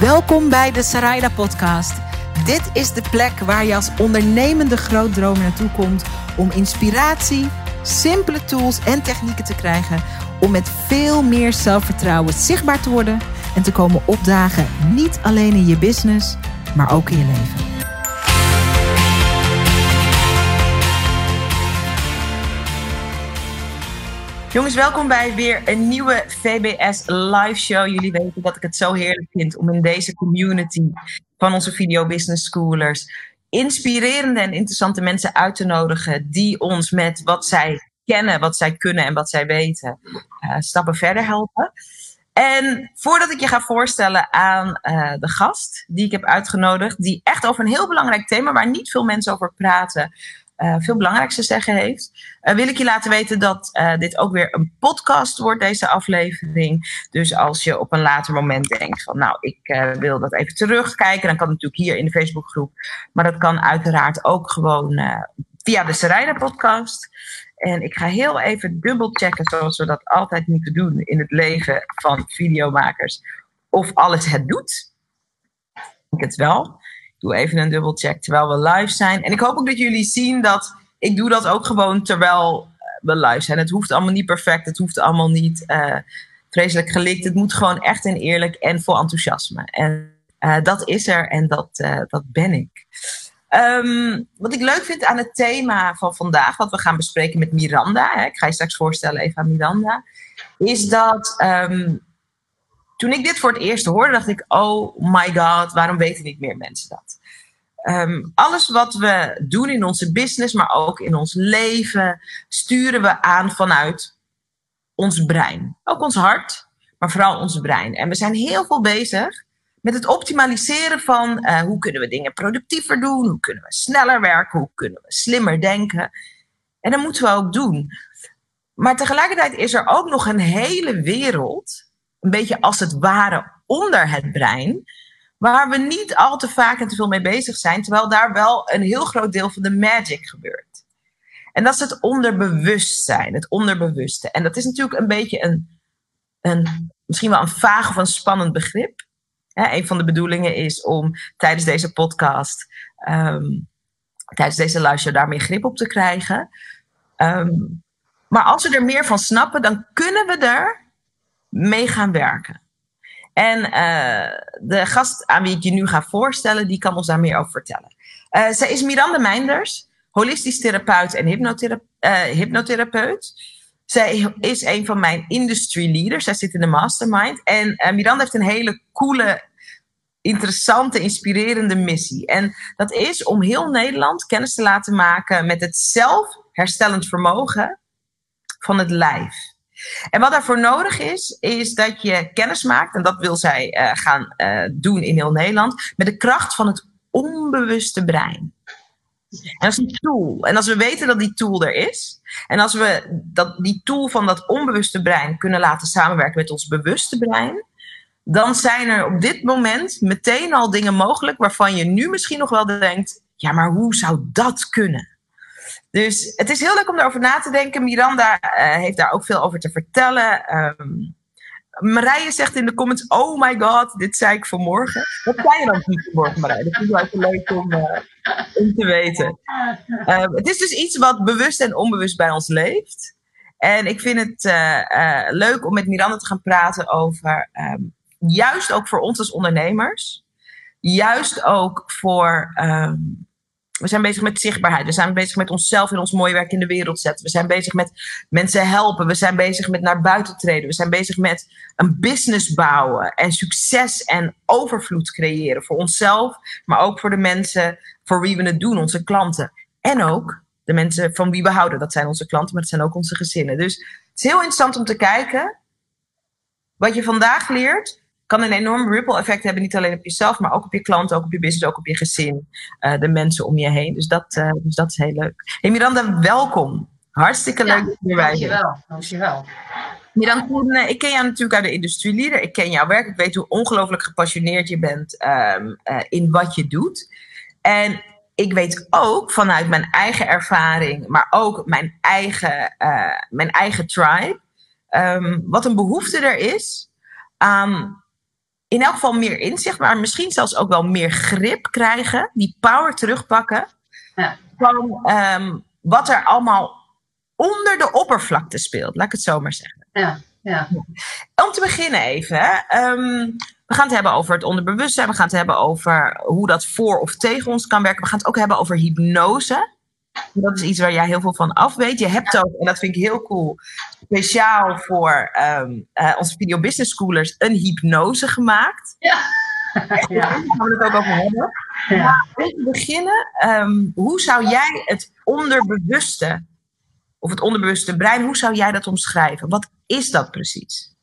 Welkom bij de Sarayda Podcast. Dit is de plek waar je als ondernemende grootdromer naartoe komt om inspiratie, simpele tools en technieken te krijgen om met veel meer zelfvertrouwen zichtbaar te worden en te komen opdagen, niet alleen in je business, maar ook in je leven. Jongens, welkom bij weer een nieuwe VBS live show. Jullie weten dat ik het zo heerlijk vind om in deze community van onze video business schoolers inspirerende en interessante mensen uit te nodigen die ons met wat zij kennen, wat zij kunnen en wat zij weten, uh, stappen verder helpen. En voordat ik je ga voorstellen aan uh, de gast die ik heb uitgenodigd, die echt over een heel belangrijk thema waar niet veel mensen over praten, uh, veel belangrijks te zeggen heeft, uh, wil ik je laten weten dat uh, dit ook weer een podcast wordt, deze aflevering. Dus als je op een later moment denkt van, nou, ik wil dat even terugkijken, dan kan het natuurlijk hier in de Facebookgroep. Maar dat kan uiteraard ook gewoon via de Serena podcast. En ik ga heel even dubbelchecken, zoals we dat altijd moeten doen in het leven van videomakers, of alles het doet. Ik het wel doe even een dubbelcheck terwijl we live zijn. En ik hoop ook dat jullie zien dat ik doe dat ook gewoon terwijl we live zijn. Het hoeft allemaal niet perfect. Het hoeft allemaal niet uh, vreselijk gelikt. Het moet gewoon echt en eerlijk en vol enthousiasme. En uh, dat is er en dat, dat ben ik. Um, wat ik leuk vind aan het thema van vandaag, wat we gaan bespreken met Miranda. Hè, ik ga je straks voorstellen even aan Miranda. Is dat um, toen ik dit voor het eerst hoorde, dacht ik: oh my god, waarom weten niet meer mensen dat? Um, alles wat we doen in onze business, maar ook in ons leven, sturen we aan vanuit ons brein. Ook ons hart, maar vooral ons brein. En we zijn heel veel bezig met het optimaliseren van uh, hoe kunnen we dingen productiever doen, hoe kunnen we sneller werken, hoe kunnen we slimmer denken. En dat moeten we ook doen. Maar tegelijkertijd is er ook nog een hele wereld een beetje als het ware onder het brein, waar we niet al te vaak en te veel mee bezig zijn, terwijl daar wel een heel groot deel van de magic gebeurt. En dat is het onderbewustzijn, het onderbewuste. En dat is natuurlijk een beetje een, een misschien wel een vaag of een spannend begrip. He, een van de bedoelingen is om tijdens deze podcast, um, tijdens deze luister, daar meer grip op te krijgen. Um, maar als we er meer van snappen, dan kunnen we er mee gaan werken. En uh, de gast aan wie ik je nu ga voorstellen, die kan ons daar meer over vertellen. Uh, zij is Miranda Meinders, holistisch therapeut en uh, hypnotherapeut. Zij is een van mijn industry leaders. Zij zit in de mastermind. En Miranda heeft een hele coole, interessante, inspirerende missie. En dat is om heel Nederland kennis te laten maken met het zelfherstellend vermogen van het lijf. En wat daarvoor nodig is, is dat je kennis maakt, en dat wil zij uh, gaan uh, doen in heel Nederland, met de kracht van het onbewuste brein. En dat is een tool. En als we weten dat die tool er is, en als we dat, die tool van dat onbewuste brein kunnen laten samenwerken met ons bewuste brein, dan zijn er op dit moment meteen al dingen mogelijk waarvan je nu misschien nog wel denkt: ja, maar hoe zou dat kunnen? Dus het is heel leuk om daarover na te denken. Miranda uh, heeft daar ook veel over te vertellen. Um, Marije zegt in de comments: Oh my god, dit zei ik vanmorgen. Wat zei je dan niet vanmorgen, Marije? Dat ik wel even leuk om, uh, om te weten. Um, het is dus iets wat bewust en onbewust bij ons leeft. En ik vind het uh, leuk om met Miranda te gaan praten over, um, juist ook voor ons als ondernemers, juist ook voor we zijn bezig met zichtbaarheid. We zijn bezig met onszelf en ons mooie werk in de wereld zetten. We zijn bezig met mensen helpen. We zijn bezig met naar buiten treden. We zijn bezig met een business bouwen en succes en overvloed creëren voor onszelf, maar ook voor de mensen voor wie we het doen, onze klanten. En ook de mensen van wie we houden. Dat zijn onze klanten, maar het zijn ook onze gezinnen. Dus het is heel interessant om te kijken wat je vandaag leert kan een enorm ripple effect hebben, niet alleen op jezelf, maar ook op je klanten, ook op je business, ook op je gezin, uh, de mensen om je heen. Dus dat, uh, dus dat is heel leuk. Hey Miranda, welkom. Hartstikke leuk dat je erbij bent. Dankjewel, dankjewel. Miranda, ik ken jou natuurlijk uit de industrie leader. Ik ken jouw werk. Ik weet hoe ongelooflijk gepassioneerd je bent um, uh, in wat je doet. En ik weet ook vanuit mijn eigen ervaring, maar ook mijn eigen, mijn eigen tribe, um, wat een behoefte er is aan in elk geval meer inzicht, maar misschien zelfs ook wel meer grip krijgen, die power terugpakken Ja. van ehm, wat er allemaal onder de oppervlakte speelt, laat ik het zo maar zeggen. Ja, ja. Om te beginnen even, ehm, we gaan het hebben over het onderbewustzijn, we gaan het hebben over hoe dat voor of tegen ons kan werken, we gaan het ook hebben over hypnose. Dat is iets waar jij heel veel van af weet. Je hebt ook, en dat vind ik heel cool, speciaal voor ehm, eh, onze video business schoolers een hypnose gemaakt. Ja. Ja. Daar gaan we het ook over hebben. Ja. Om te beginnen, ehm, hoe zou jij het onderbewuste, of het onderbewuste brein, hoe zou jij dat omschrijven? Wat is dat precies?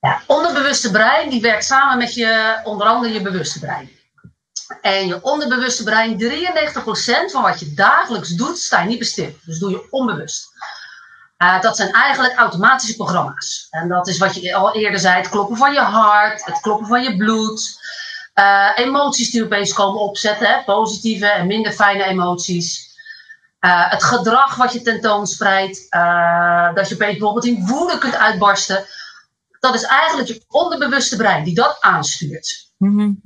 Ja, onderbewuste brein die werkt samen met je, onder andere je bewuste brein. En je onderbewuste brein, 93% van wat je dagelijks doet, sta je niet bestil. Dus doe je onbewust. Uh, dat zijn eigenlijk automatische programma's. En dat is wat je al eerder zei: het kloppen van je hart, het kloppen van je bloed. Uh, emoties die opeens komen opzetten, hè, positieve en minder fijne emoties. Uh, het gedrag wat je tentoonspreidt, dat je opeens bijvoorbeeld in woede kunt uitbarsten. Dat is eigenlijk je onderbewuste brein die dat aanstuurt. Mm.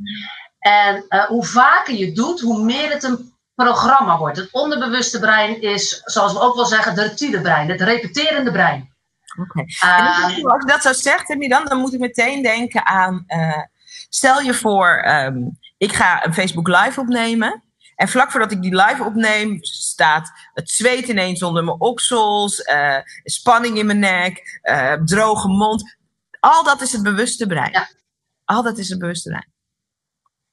En hoe vaker je doet, hoe meer het een programma wordt. Het onderbewuste brein is, zoals we ook wel zeggen, de reptiele brein, het repeterende brein. Oké. Okay. Uh, als je dat zo zegt, dan, dan moet ik meteen denken aan. Uh, stel je voor, um, ik ga een Facebook Live opnemen. En vlak voordat ik die live opneem, staat het zweet ineens onder mijn oksels, uh, spanning in mijn nek, droge mond. Al dat is het bewuste brein. Ja. Al dat is het bewuste brein.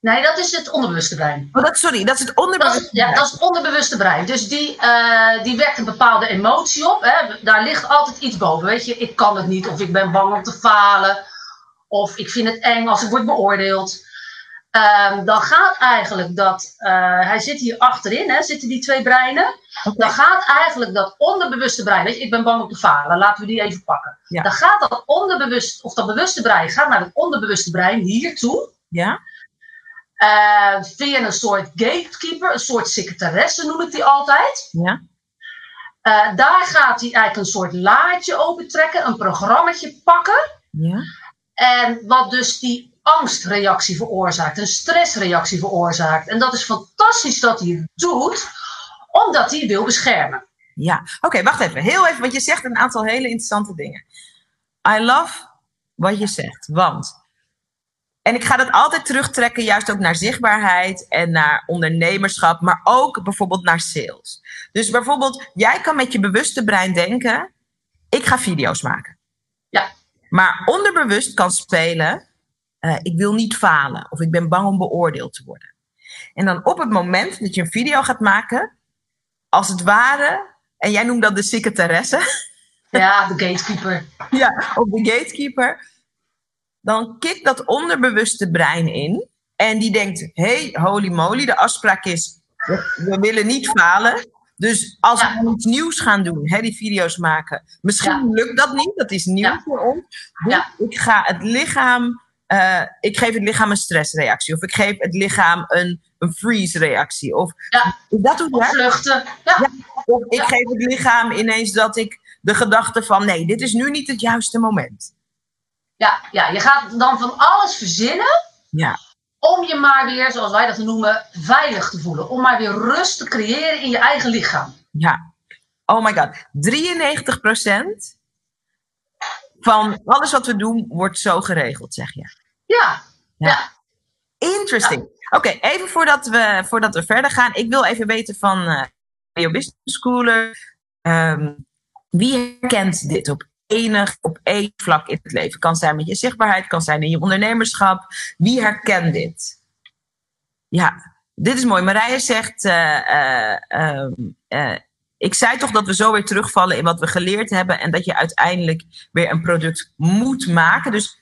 Nee, dat is het onderbewuste brein. Oh, dat, sorry, dat is het onderbewuste is, Ja, dat is het onderbewuste brein. Dus die, uh, die wekt een bepaalde emotie op. Hè. Daar ligt altijd iets boven. Weet je, ik kan het niet. Of ik ben bang om te falen. Of ik vind het eng als ik word beoordeeld. Um, dan gaat eigenlijk dat... Uh, hij zit hier achterin, hè, zitten die twee breinen. Okay. Dan gaat eigenlijk dat onderbewuste brein... Weet je, ik ben bang om te falen. Laten we die even pakken. Ja. Dan gaat dat onderbewust... Of dat bewuste brein gaat naar het onderbewuste brein hier toe. Ja. Uh, via een soort gatekeeper, een soort secretaresse noem ik die altijd. Ja. Uh, daar gaat hij eigenlijk een soort laadje opentrekken, een programmaatje pakken. Ja. En wat dus die angstreactie veroorzaakt, een stressreactie veroorzaakt. En dat is fantastisch dat hij het doet, omdat hij wil beschermen. Ja, oké, okay, wacht even. Heel even, want je zegt een aantal hele interessante dingen. I love wat je zegt, want en ik ga dat altijd terugtrekken, juist ook naar zichtbaarheid en naar ondernemerschap, maar ook bijvoorbeeld naar sales. Dus bijvoorbeeld, jij kan met je bewuste brein denken: ik ga video's maken. Ja. Maar onderbewust kan spelen: uh, ik wil niet falen of ik ben bang om beoordeeld te worden. En dan op het moment dat je een video gaat maken, als het ware, en jij noemt dat de secretaresse. Ja, de gatekeeper. ja, of de gatekeeper dan kikt dat onderbewuste brein in. En die denkt, hey, holy moly, de afspraak is, we willen niet falen. Dus als Ja. we iets nieuws gaan doen, hè, die video's maken, misschien Ja. lukt dat niet, dat is nieuw Ja. voor ons. Dus Ja. ik ga het lichaam, eh, ik geef het lichaam een stressreactie, of ik geef het lichaam een, een freeze-reactie, of dat het Of vluchten. Of ik geef het lichaam ineens dat ik de gedachte van, nee, dit is nu niet het juiste moment. Ja, ja, je gaat dan van alles verzinnen Ja. om je maar weer, zoals wij dat noemen, veilig te voelen. Om maar weer rust te creëren in je eigen lichaam. Ja. Oh my god. 93% van alles wat we doen wordt zo geregeld, zeg je. Ja, Ja. ja. Interesting. Oké, even voordat we, voordat we verder gaan. Ik wil even weten van Bio Business Schooler. ehm, wie herkent dit op enig, op één vlak in het leven? Kan zijn met je zichtbaarheid, kan zijn in je ondernemerschap. Wie herkent dit? Ja, dit is mooi. Marije zegt, eh, eh, ehm, eh, ik zei toch dat we zo weer terugvallen in wat we geleerd hebben en dat je uiteindelijk weer een product moet maken. Dus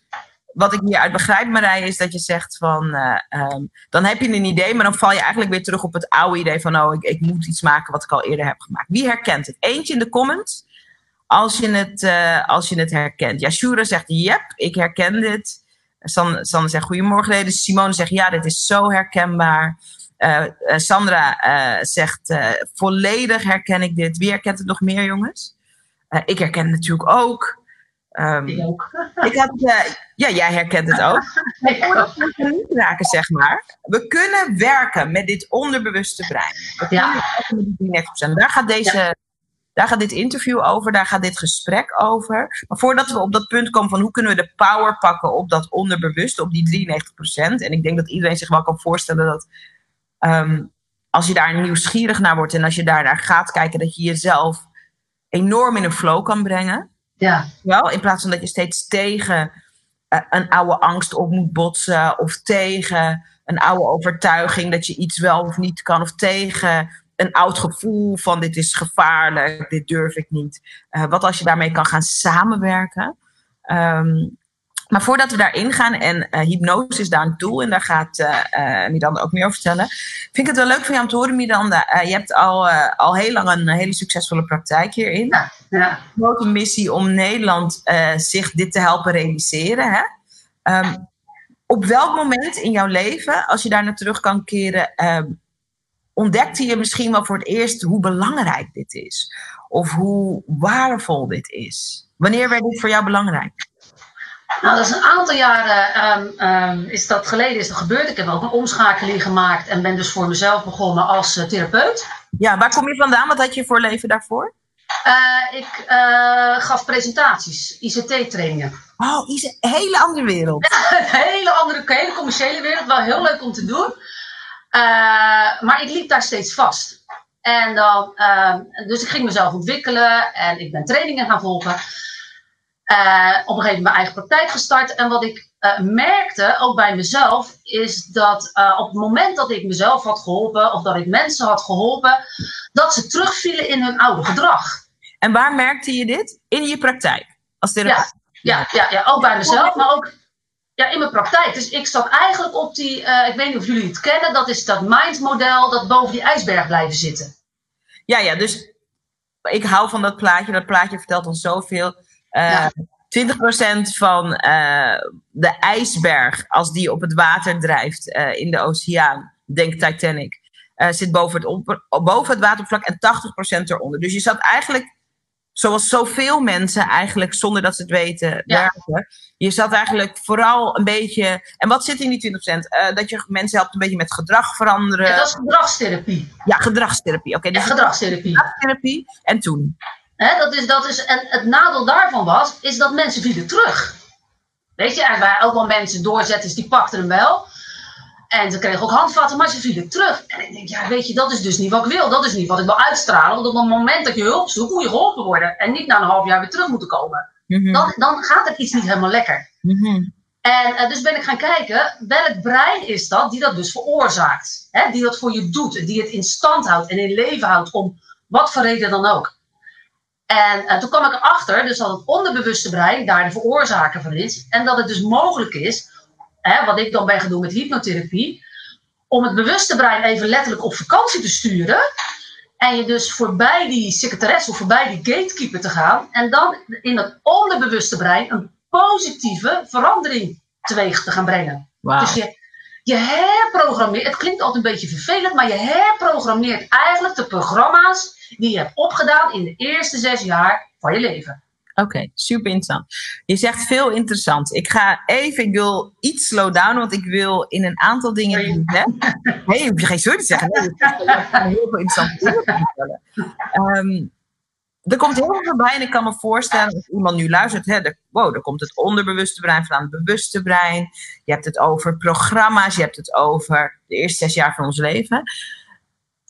wat ik hieruit begrijp, Marije, is dat je zegt van, eh, ehm, dan heb je een idee, maar dan val je eigenlijk weer terug op het oude idee van, oh, ik, ik moet iets maken wat ik al eerder heb gemaakt. Wie herkent het? Eentje in de comments, als je het, eh, als je het herkent. Ja, Shura zegt, yep, ik herken dit. San, zegt, goedemorgen leden. Simone zegt, ja, dit is zo herkenbaar. Eh, eh, Sandra zegt, volledig herken ik dit. Wie herkent het nog meer, jongens? Ik herken het natuurlijk ook. Um, ik ook. ik had, ja, jij herkent het ook. We niet raken, zeg maar. We kunnen werken met dit onderbewuste brein. We kunnen ja. werken met die Daar gaat deze ja. Daar gaat dit interview over, daar gaat dit gesprek over. Maar voordat we op dat punt komen van hoe kunnen we de power pakken op dat onderbewuste, op die 93%. En ik denk dat iedereen zich wel kan voorstellen dat um, als je daar nieuwsgierig naar wordt en als je daar naar gaat kijken, dat je jezelf enorm in een flow kan brengen. Ja. Wel, in plaats van dat je steeds tegen uh, een oude angst op moet botsen of tegen een oude overtuiging dat je iets wel of niet kan of tegen een oud gevoel van dit is gevaarlijk, dit durf ik niet. Uh, wat als je daarmee kan gaan samenwerken? Um, maar voordat we daarin gaan, en uh, hypnose is daar een tool, en daar gaat uh, Miranda ook meer over vertellen. Vind ik het wel leuk van jou om te horen, Miranda. je hebt al, al heel lang een hele succesvolle praktijk hierin. Ja, ja. Grote missie om Nederland zich dit te helpen realiseren. Hè? Um, op welk moment in jouw leven, als je daar naar terug kan keren, um, ontdekte je misschien wel voor het eerst hoe belangrijk dit is? Of hoe waardevol dit is? Wanneer werd dit voor jou belangrijk? Nou, dat is een aantal jaren um, um, is dat geleden is dat gebeurd. Ik heb ook een omschakeling gemaakt en ben dus voor mezelf begonnen als uh, therapeut. Ja, waar kom je vandaan? Wat had je voor leven daarvoor? Uh, ik uh, gaf presentaties, ICT-trainingen. Oh, een hele andere wereld. een hele andere, hele commerciële wereld. Wel heel leuk om te doen. Maar ik liep daar steeds vast. En dan, ehm, dus ik ging mezelf ontwikkelen en ik ben trainingen gaan volgen. Uh, op een gegeven moment mijn eigen praktijk gestart. En wat ik uh, merkte, ook bij mezelf, is dat uh, op het moment dat ik mezelf had geholpen, of dat ik mensen had geholpen, dat ze terugvielen in hun oude gedrag. En waar merkte je dit? In je praktijk? Als therapeut? Ja, ja, ja, ja, ook bij mezelf, maar ook ja, in mijn praktijk. Dus ik zat eigenlijk op die, ik weet niet of jullie het kennen, dat is dat mindmodel dat boven die ijsberg blijven zitten. Ja, ja, dus ik hou van dat plaatje. Dat plaatje vertelt ons zoveel. Uh, 20% van uh, de ijsberg, als die op het water drijft in de oceaan, denk Titanic, zit boven het, boven het watervlak en 80% eronder. Dus je zat eigenlijk, zoals zoveel mensen eigenlijk zonder dat ze het weten, ja. werken. Je zat eigenlijk vooral een beetje. En wat zit in die 20%? dat je mensen helpt een beetje met gedrag veranderen. Ja, dat is gedragstherapie. Ja, gedragstherapie. Oké, okay, dus ja, gedragstherapie. gedragstherapie. En toen? dat is, dat is, en het nadeel daarvan was, is dat mensen vielen terug. Weet je, en wij ook wel mensen, doorzetters, die pakten hem wel. En ze kregen ook handvatten, maar ze vielen terug. En ik denk, ja, weet je, dat is dus niet wat ik wil. Dat is niet wat ik wil uitstralen. Want op het moment dat je hulp zoekt, moet je geholpen worden. En niet na een half jaar weer terug moeten komen. Mhm. dan, dan gaat het iets niet helemaal lekker. Mhm. En uh, dus ben ik gaan kijken, welk brein is dat die dat dus veroorzaakt? Hè? Die dat voor je doet, die het in stand houdt en in leven houdt, om wat voor reden dan ook. En uh, toen kwam ik erachter dus dat het onderbewuste brein daar de veroorzaker van is. En dat het dus mogelijk is, hè, wat ik dan ben gaan doen met hypnotherapie, om het bewuste brein even letterlijk op vakantie te sturen. En je dus voorbij die secretaresse of voorbij die gatekeeper te gaan. En dan in het onderbewuste brein een positieve verandering teweeg te gaan brengen. Wow. Dus je, je herprogrammeert, het klinkt altijd een beetje vervelend, maar je herprogrammeert eigenlijk de programma's die je hebt opgedaan in de eerste zes jaar van je leven. Oké, okay, super interessant. Je zegt veel interessant. Ik ga even, ik wil iets slow down, want ik wil in een aantal dingen. Hè? Nee, je hoef je geen sorry te zeggen. Nee, heel veel interessante. Um, er komt heel veel voorbij en ik kan me voorstellen als iemand nu luistert, hè, er, wow, er komt het onderbewuste brein van het bewuste brein. Je hebt het over programma's, je hebt het over de eerste zes jaar van ons leven.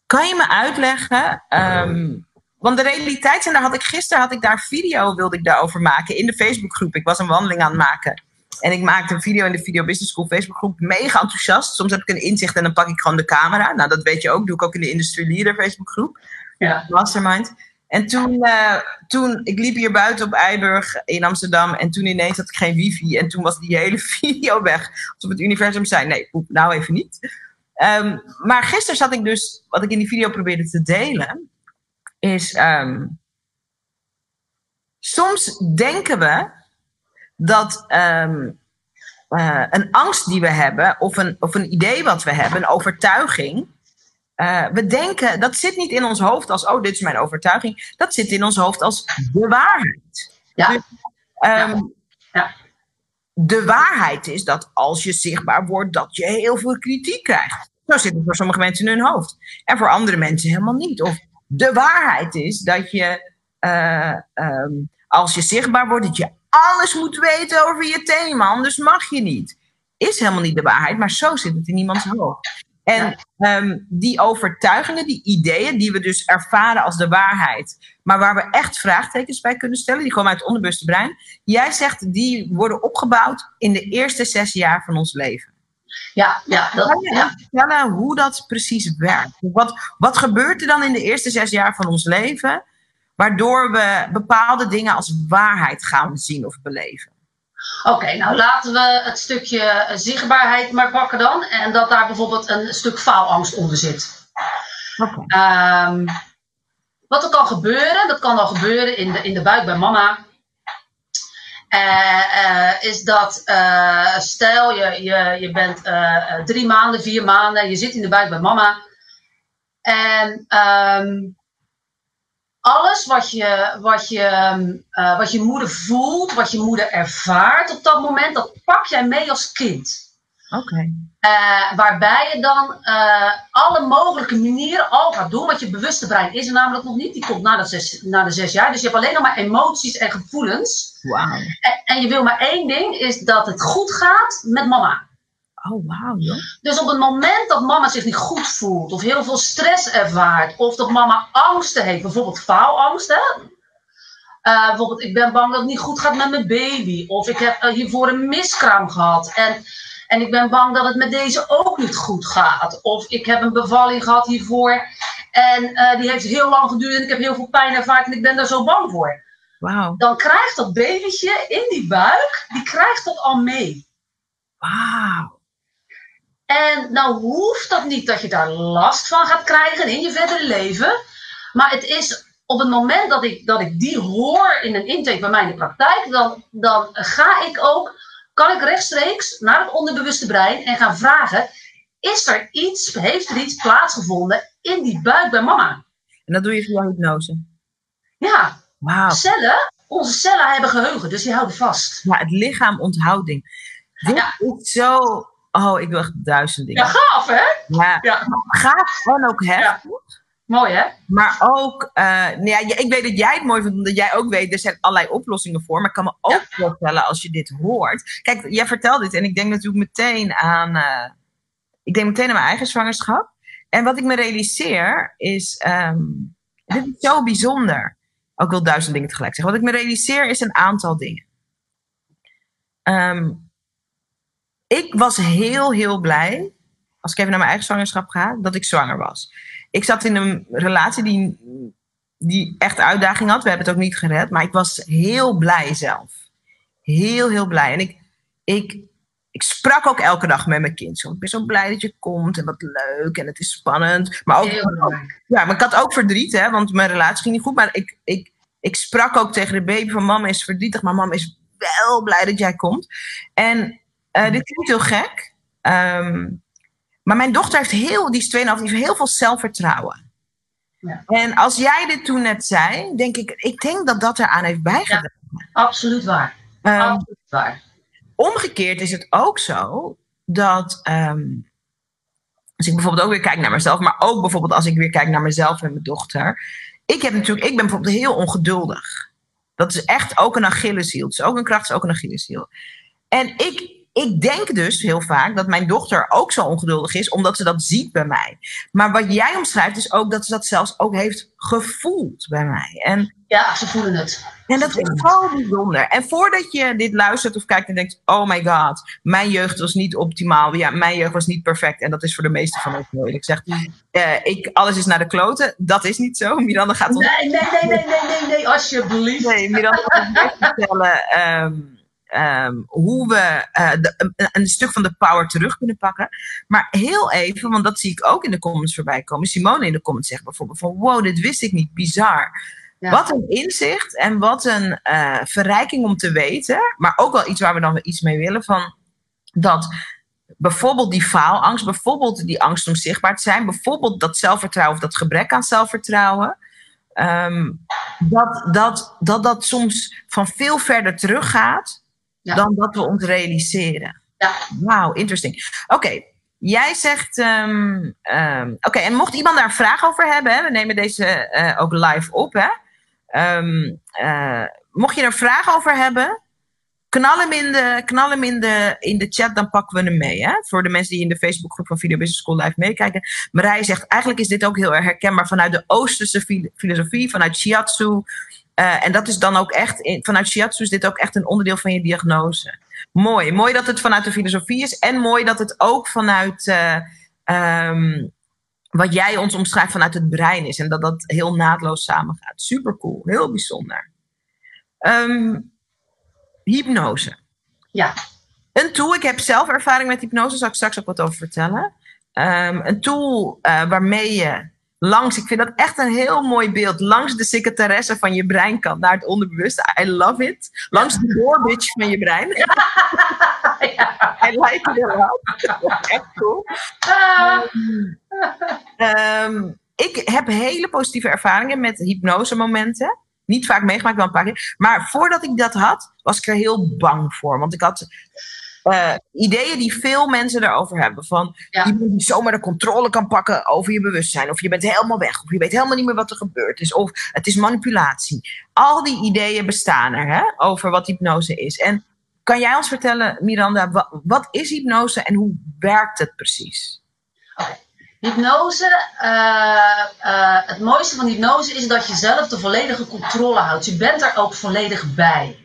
Kan je me uitleggen? Um, want de realiteit, en daar had ik gisteren had ik daar video wilde ik daarover maken in de Facebookgroep. Ik was een wandeling aan het maken. En ik maakte een video in de Video Business School Facebookgroep. Mega enthousiast. Soms heb ik een inzicht en dan pak ik gewoon de camera. Nou, dat weet je ook. Doe ik ook in de Industry Leader Facebookgroep. Ja. Mastermind. En toen, uh, toen, ik liep hier buiten op Eiburg in Amsterdam. En toen ineens had ik geen wifi. En toen was die hele video weg. Alsof het universum zei, nee, nou even niet. Um, maar gisteren zat ik dus, wat ik in die video probeerde te delen, is um, soms denken we dat um, uh, een angst die we hebben, of een, of een idee wat we hebben, een overtuiging. Uh, we denken, dat zit niet in ons hoofd als, oh, dit is mijn overtuiging. Dat zit in ons hoofd als de waarheid. Ja. Dus Ehm, ja. De waarheid is dat als je zichtbaar wordt, dat je heel veel kritiek krijgt. Zo zit het voor sommige mensen in hun hoofd. En voor andere mensen helemaal niet. Of de waarheid is dat je, uh, um, als je zichtbaar wordt, dat je alles moet weten over je thema, anders mag je niet. Is helemaal niet de waarheid, maar zo zit het in iemands hoofd. En um, die overtuigingen, die ideeën, die we dus ervaren als de waarheid, maar waar we echt vraagtekens bij kunnen stellen, die komen uit het onderbewuste brein. Jij zegt, die worden opgebouwd in de eerste zes jaar van ons leven. Ja, ja. Dat, kan je ja. vertellen hoe dat precies werkt? Wat, wat gebeurt er dan in de eerste zes jaar van ons leven, waardoor we bepaalde dingen als waarheid gaan zien of beleven? Oké, nou laten we het stukje zichtbaarheid maar pakken dan. En dat daar bijvoorbeeld een stuk faalangst onder zit. Okay. Um, wat er kan gebeuren, dat kan al gebeuren in de, in de buik bij mama. Uh, uh, is dat, uh, stel je, je, je bent drie maanden, vier maanden, je zit in de buik bij mama. En um, alles wat je, wat, je, wat je moeder voelt, wat je moeder ervaart op dat moment, dat pak jij mee als kind. Oké. Uh, waarbij je dan uh, alle mogelijke manieren al gaat doen. Want je bewuste brein is er namelijk nog niet. Die komt na de zes, na de zes jaar. Dus je hebt alleen nog maar emoties en gevoelens. Wauw. En, en, je wil maar één ding, is dat het goed gaat met mama. Oh, wauw, joh. Dus op het moment dat mama zich niet goed voelt, of heel veel stress ervaart, of dat mama angsten heeft, bijvoorbeeld faalangst, hè? Uh, bijvoorbeeld, ik ben bang dat het niet goed gaat met mijn baby, of ik heb uh, hiervoor een miskraam gehad en, en ik ben bang dat het met deze ook niet goed gaat, of ik heb een bevalling gehad hiervoor en uh, die heeft heel lang geduurd en ik heb heel veel pijn ervaren en ik ben daar zo bang voor. Wow. Dan krijgt dat babytje in die buik, die krijgt dat al mee. Wauw. En nou hoeft dat niet dat je daar last van gaat krijgen in je verdere leven. Maar het is op het moment dat ik, dat ik die hoor in een intake bij mij in de praktijk, dan, dan ga ik ook, kan ik rechtstreeks naar het onderbewuste brein en gaan vragen: is er iets, heeft er iets plaatsgevonden in die buik bij mama? En dat doe je via hypnose? Ja. Wow. Cellen, onze cellen hebben geheugen, dus die houden vast. Ja, het lichaam onthoudt dingen. Dit ja. is zo Oh, ik wil echt duizend dingen. Ja, gaaf hè? Ja, ja. gaaf en ook heftig. Ja. Mooi hè? Maar ook, uh, ja, ik weet dat jij het mooi vindt, omdat jij ook weet, er zijn allerlei oplossingen voor. Maar ik kan me ook voorstellen als je dit hoort. Kijk, jij vertelt dit en ik denk natuurlijk meteen aan, uh, ik denk meteen aan mijn eigen zwangerschap. En wat ik me realiseer is, um, dit is zo bijzonder. Ook wil duizend dingen tegelijk zeggen. Wat ik me realiseer is een aantal dingen. Um, ik was heel, heel blij, als ik even naar mijn eigen zwangerschap ga, dat ik zwanger was. Ik zat in een relatie die, die echt uitdaging had. We hebben het ook niet gered, maar ik was heel blij zelf. Heel, heel blij. En ik, ik, ik sprak ook elke dag met mijn kind. Zo, ik ben zo blij dat je komt en wat leuk en het is spannend. Maar ook, ja, maar ik had ook verdriet, hè, want mijn relatie ging niet goed. Maar ik, ik, ik sprak ook tegen de baby van mama is verdrietig, maar mama is wel blij dat jij komt. En uh, dit klinkt heel gek. Um, maar mijn dochter heeft heel, die is 2,5, die heeft heel veel zelfvertrouwen. Ja. En als jij dit toen net zei, denk ik, ik denk dat dat eraan heeft bijgedragen. Ja, absoluut waar. Um, absoluut waar. Omgekeerd is het ook zo dat, um, als ik bijvoorbeeld ook weer kijk naar mezelf, maar ook bijvoorbeeld als ik weer kijk naar mezelf en mijn dochter. Ik, heb natuurlijk, ik ben bijvoorbeeld heel ongeduldig. Dat is echt ook een Achilleshiel. Het is ook een kracht, het is ook een Achilleshiel. En ik ik denk dus heel vaak dat mijn dochter ook zo ongeduldig is, omdat ze dat ziet bij mij. Maar wat jij omschrijft is ook dat ze dat zelfs ook heeft gevoeld bij mij. En, ja, ze voelen het. En dat is zo bijzonder. En voordat je dit luistert of kijkt en denkt: oh my god, mijn jeugd was niet optimaal. Ja, mijn jeugd was niet perfect. En dat is voor de meeste van ons Ik zeg: uh, ik, alles is naar de kloten. Dat is niet zo. Miranda gaat ons. Nee, nee, nee, nee, nee, nee, nee, alsjeblieft. Nee, Miranda gaat ons vertellen. Um, um, hoe we uh, de, een, een, stuk van de power terug kunnen pakken. Maar heel even, want dat zie ik ook in de comments voorbij komen. Simone in de comments zegt bijvoorbeeld van wow, dit wist ik niet, bizar. Ja. Wat een inzicht en wat een uh, verrijking om te weten. Maar ook wel iets waar we dan iets mee willen. Van dat bijvoorbeeld die faalangst, bijvoorbeeld die angst om zichtbaar te zijn, bijvoorbeeld dat zelfvertrouwen of dat gebrek aan zelfvertrouwen. Um, dat, dat, dat dat soms van veel verder teruggaat Ja. dan dat we ons realiseren. Ja. Wauw, interesting. Oké, jij zegt. ehm, ehm, Oké, en mocht iemand daar een vraag over hebben, hè, we nemen deze eh, ook live op. Hè? Ehm, eh, mocht je er een vraag over hebben, knal hem, in de, knal hem in, de, in de chat, dan pakken we hem mee. Hè? Voor de mensen die in de Facebookgroep van Video Business School live meekijken. Marije zegt, eigenlijk is dit ook heel erg herkenbaar vanuit de Oosterse fil- filosofie, vanuit Shiatsu. Eh, en dat is dan ook echt, in- vanuit Shiatsu is dit ook echt een onderdeel van je diagnose. Mooi. Mooi dat het vanuit de filosofie is. En mooi dat het ook vanuit eh, ehm, wat jij ons omschrijft vanuit het brein is. En dat dat heel naadloos samengaat. Super cool. Heel bijzonder. Ehm, hypnose. Ja. Een tool. Ik heb zelf ervaring met hypnose. Daar zal ik straks ook wat over vertellen. Ehm, een tool eh, waarmee je langs, ik vind dat echt een heel mooi beeld, langs de secretaresse van je brein kan naar het onderbewuste. I love it. Langs de doorbitch van je brein. ja. I like it a lot. Echt cool. Ah, Ehm, ik heb hele positieve ervaringen met hypnosemomenten. Niet vaak meegemaakt, wel een paar keer. Maar voordat ik dat had, was ik er heel bang voor. Want ik had eh, ideeën die veel mensen erover hebben. Van Ja. iemand die zomaar de controle kan pakken over je bewustzijn. Of je bent helemaal weg. Of je weet helemaal niet meer wat er gebeurd is. Of het is manipulatie. Al die ideeën bestaan er hè, over wat hypnose is. En kan jij ons vertellen, Miranda, wat, wat is hypnose en hoe werkt het precies? Hypnose, eh, eh, het mooiste van hypnose is dat je zelf de volledige controle houdt. Je bent er ook volledig bij.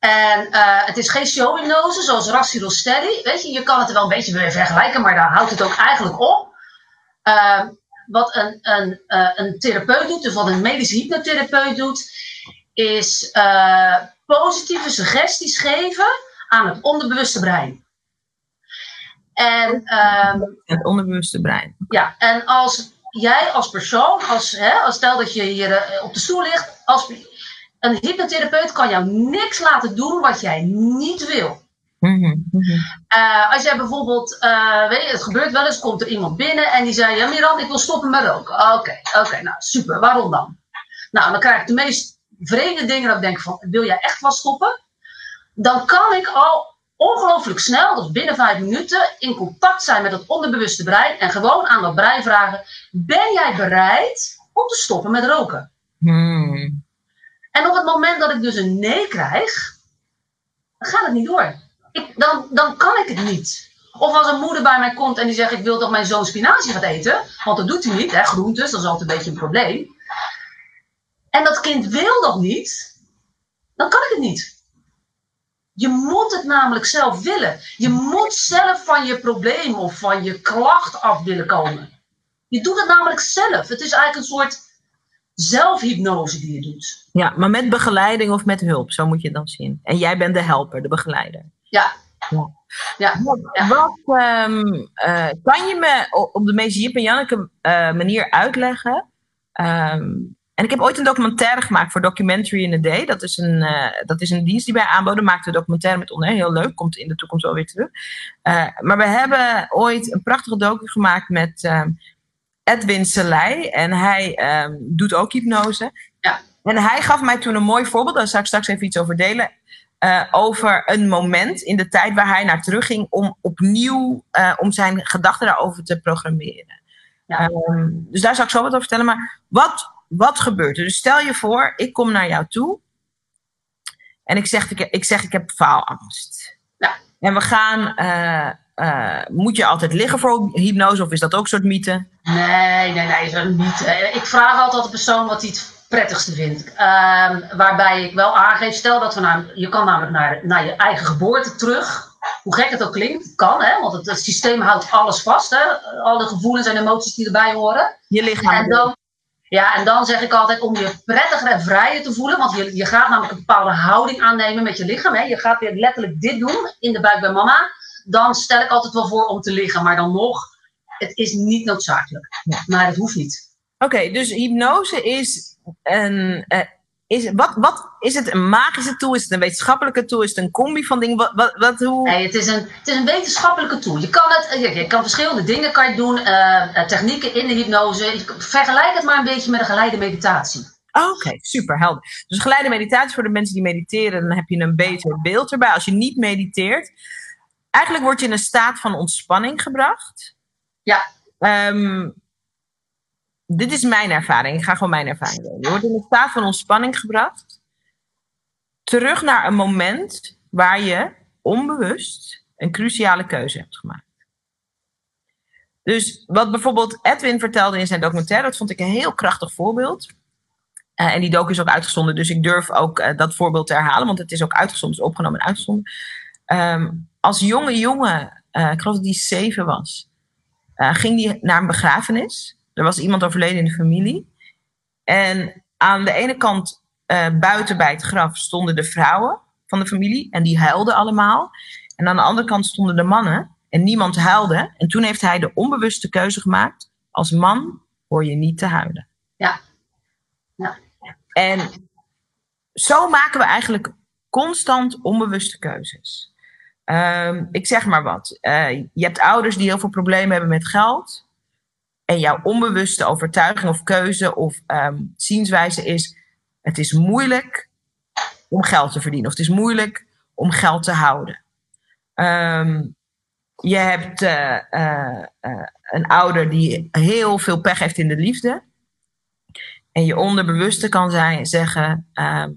En eh, het is geen showhypnose zoals Rassi Rostelli. Weet je, je kan het er wel een beetje mee vergelijken, maar daar houdt het ook eigenlijk op. Eh, wat een, een, eh, een therapeut doet, dus wat een medische hypnotherapeut doet, is eh, positieve suggesties geven aan het onderbewuste brein. En ehm, Het onderbewuste brein. ja, en als jij als persoon, als, hè, als stel dat je hier op de stoel ligt, als, een hypnotherapeut kan jou niks laten doen wat jij niet wil. Mhm, mhm. Eh, als jij bijvoorbeeld, eh, weet je, het gebeurt wel eens, komt er iemand binnen en die zei, ja Miran, ik wil stoppen met roken. Oké, oké, nou super, waarom dan? Nou, dan krijg ik de meest vreemde dingen dat ik denk van, wil jij echt wat stoppen? Dan kan ik al ongelooflijk snel, dus binnen vijf minuten, in contact zijn met het onderbewuste brein en gewoon aan dat brein vragen, ben jij bereid om te stoppen met roken? Hmm. En op het moment dat ik dus een nee krijg, gaat het niet door. Dan, dan kan ik het niet. Of als een moeder bij mij komt en die zegt: Ik wil dat mijn zoon spinazie gaat eten. Want dat doet hij niet, hè, groentes, dat is altijd een beetje een probleem. En dat kind wil dat niet, dan kan ik het niet. Je moet het namelijk zelf willen. Je moet zelf van je probleem of van je klacht af willen komen. Je doet het namelijk zelf. Het is eigenlijk een soort zelfhypnose die je doet. Ja, maar met begeleiding of met hulp, zo moet je het dan zien. En jij bent de helper, de begeleider. Ja. Ja. Ja. Wat, Ja. wat, ehm, eh, kan je me op de meest Jip en Janneke eh, manier uitleggen? Ehm, en ik heb ooit een documentaire gemaakt voor Documentary in a Day. Dat is een, eh, dat is een dienst die wij aanboden. Maakte een documentaire met onder. Heel leuk, komt in de toekomst wel weer terug. Maar we hebben ooit een prachtige docu gemaakt met ehm, Edwin Selei. En hij ehm, doet ook hypnose. Ja. En hij gaf mij toen een mooi voorbeeld. Daar zal ik straks even iets over delen. eh, over een moment in de tijd waar hij naar terug ging om opnieuw eh, om zijn gedachten daarover te programmeren. Ja. Ehm, dus daar zal ik zo wat over vertellen. Maar wat, wat gebeurt er? Dus stel je voor, ik kom naar jou toe en ik zeg, ik, ik, zeg, ik heb faalangst. Ja. En we gaan, eh, eh, moet je altijd liggen voor hypnose of is dat ook een soort mythe? Nee, nee, nee, dat niet. Eh, Ik vraag altijd de persoon wat hij het prettigste vindt. Ehm, waarbij ik wel aangeef, stel dat we naar, je kan namelijk naar, naar je eigen geboorte terug. Hoe gek het ook klinkt, kan, hè, want het, het systeem houdt alles vast. Hè, alle gevoelens en emoties die erbij horen. Je lichaam. En dan, ja, en dan zeg ik altijd om je prettiger en vrijer te voelen. Want je, je gaat namelijk een bepaalde houding aannemen met je lichaam. Hè. Je gaat weer letterlijk dit doen in de buik bij mama. Dan stel ik altijd wel voor om te liggen. Maar dan nog, het is niet noodzakelijk. Ja. Maar het hoeft niet. Oké, dus hypnose is een. eh, is, wat, wat is het een magische tool? Is het een wetenschappelijke tool? Is het een combi van dingen? Wat, wat, wat, hoe? Nee, het, is een, het is een wetenschappelijke tool. Je kan, het, je, je kan verschillende dingen kan je doen. eh, eh, technieken in de hypnose. Je- Vergelijk het maar een beetje met een geleide meditatie. Oké, super helder. Dus geleide meditatie voor de mensen die mediteren, dan heb je een beter beeld erbij. Als je niet mediteert, eigenlijk word je in een staat van ontspanning gebracht. Ja. Ehm, dit is mijn ervaring. Ik ga gewoon mijn ervaring doen. Je wordt in een staat van ontspanning gebracht. Terug naar een moment waar je onbewust een cruciale keuze hebt gemaakt. Dus wat bijvoorbeeld Edwin vertelde in zijn documentaire, dat vond ik een heel krachtig voorbeeld. Uh, en die docu is ook uitgezonden, dus ik durf ook uh, dat voorbeeld te herhalen, want het is ook uitgezonden, is opgenomen en uitgezonden. Um, als jonge jongen, uh, ik geloof dat die zeven was, ging die naar een begrafenis. Er was iemand overleden in de familie. En aan de ene kant buiten bij het graf stonden de vrouwen van de familie en die huilden allemaal. En aan de andere kant stonden de mannen en niemand huilde. En toen heeft hij de onbewuste keuze gemaakt: als man hoor je niet te huilen. Ja. ja. En zo maken we eigenlijk constant onbewuste keuzes. Um, ik zeg maar wat. Uh, je hebt ouders die heel veel problemen hebben met geld. En jouw onbewuste overtuiging of keuze of um, zienswijze is: het is moeilijk om geld te verdienen. Of het is moeilijk om geld te houden. Um, je hebt uh, uh, een ouder die heel veel pech heeft in de liefde. En je onderbewuste kan zijn, zeggen: ehm,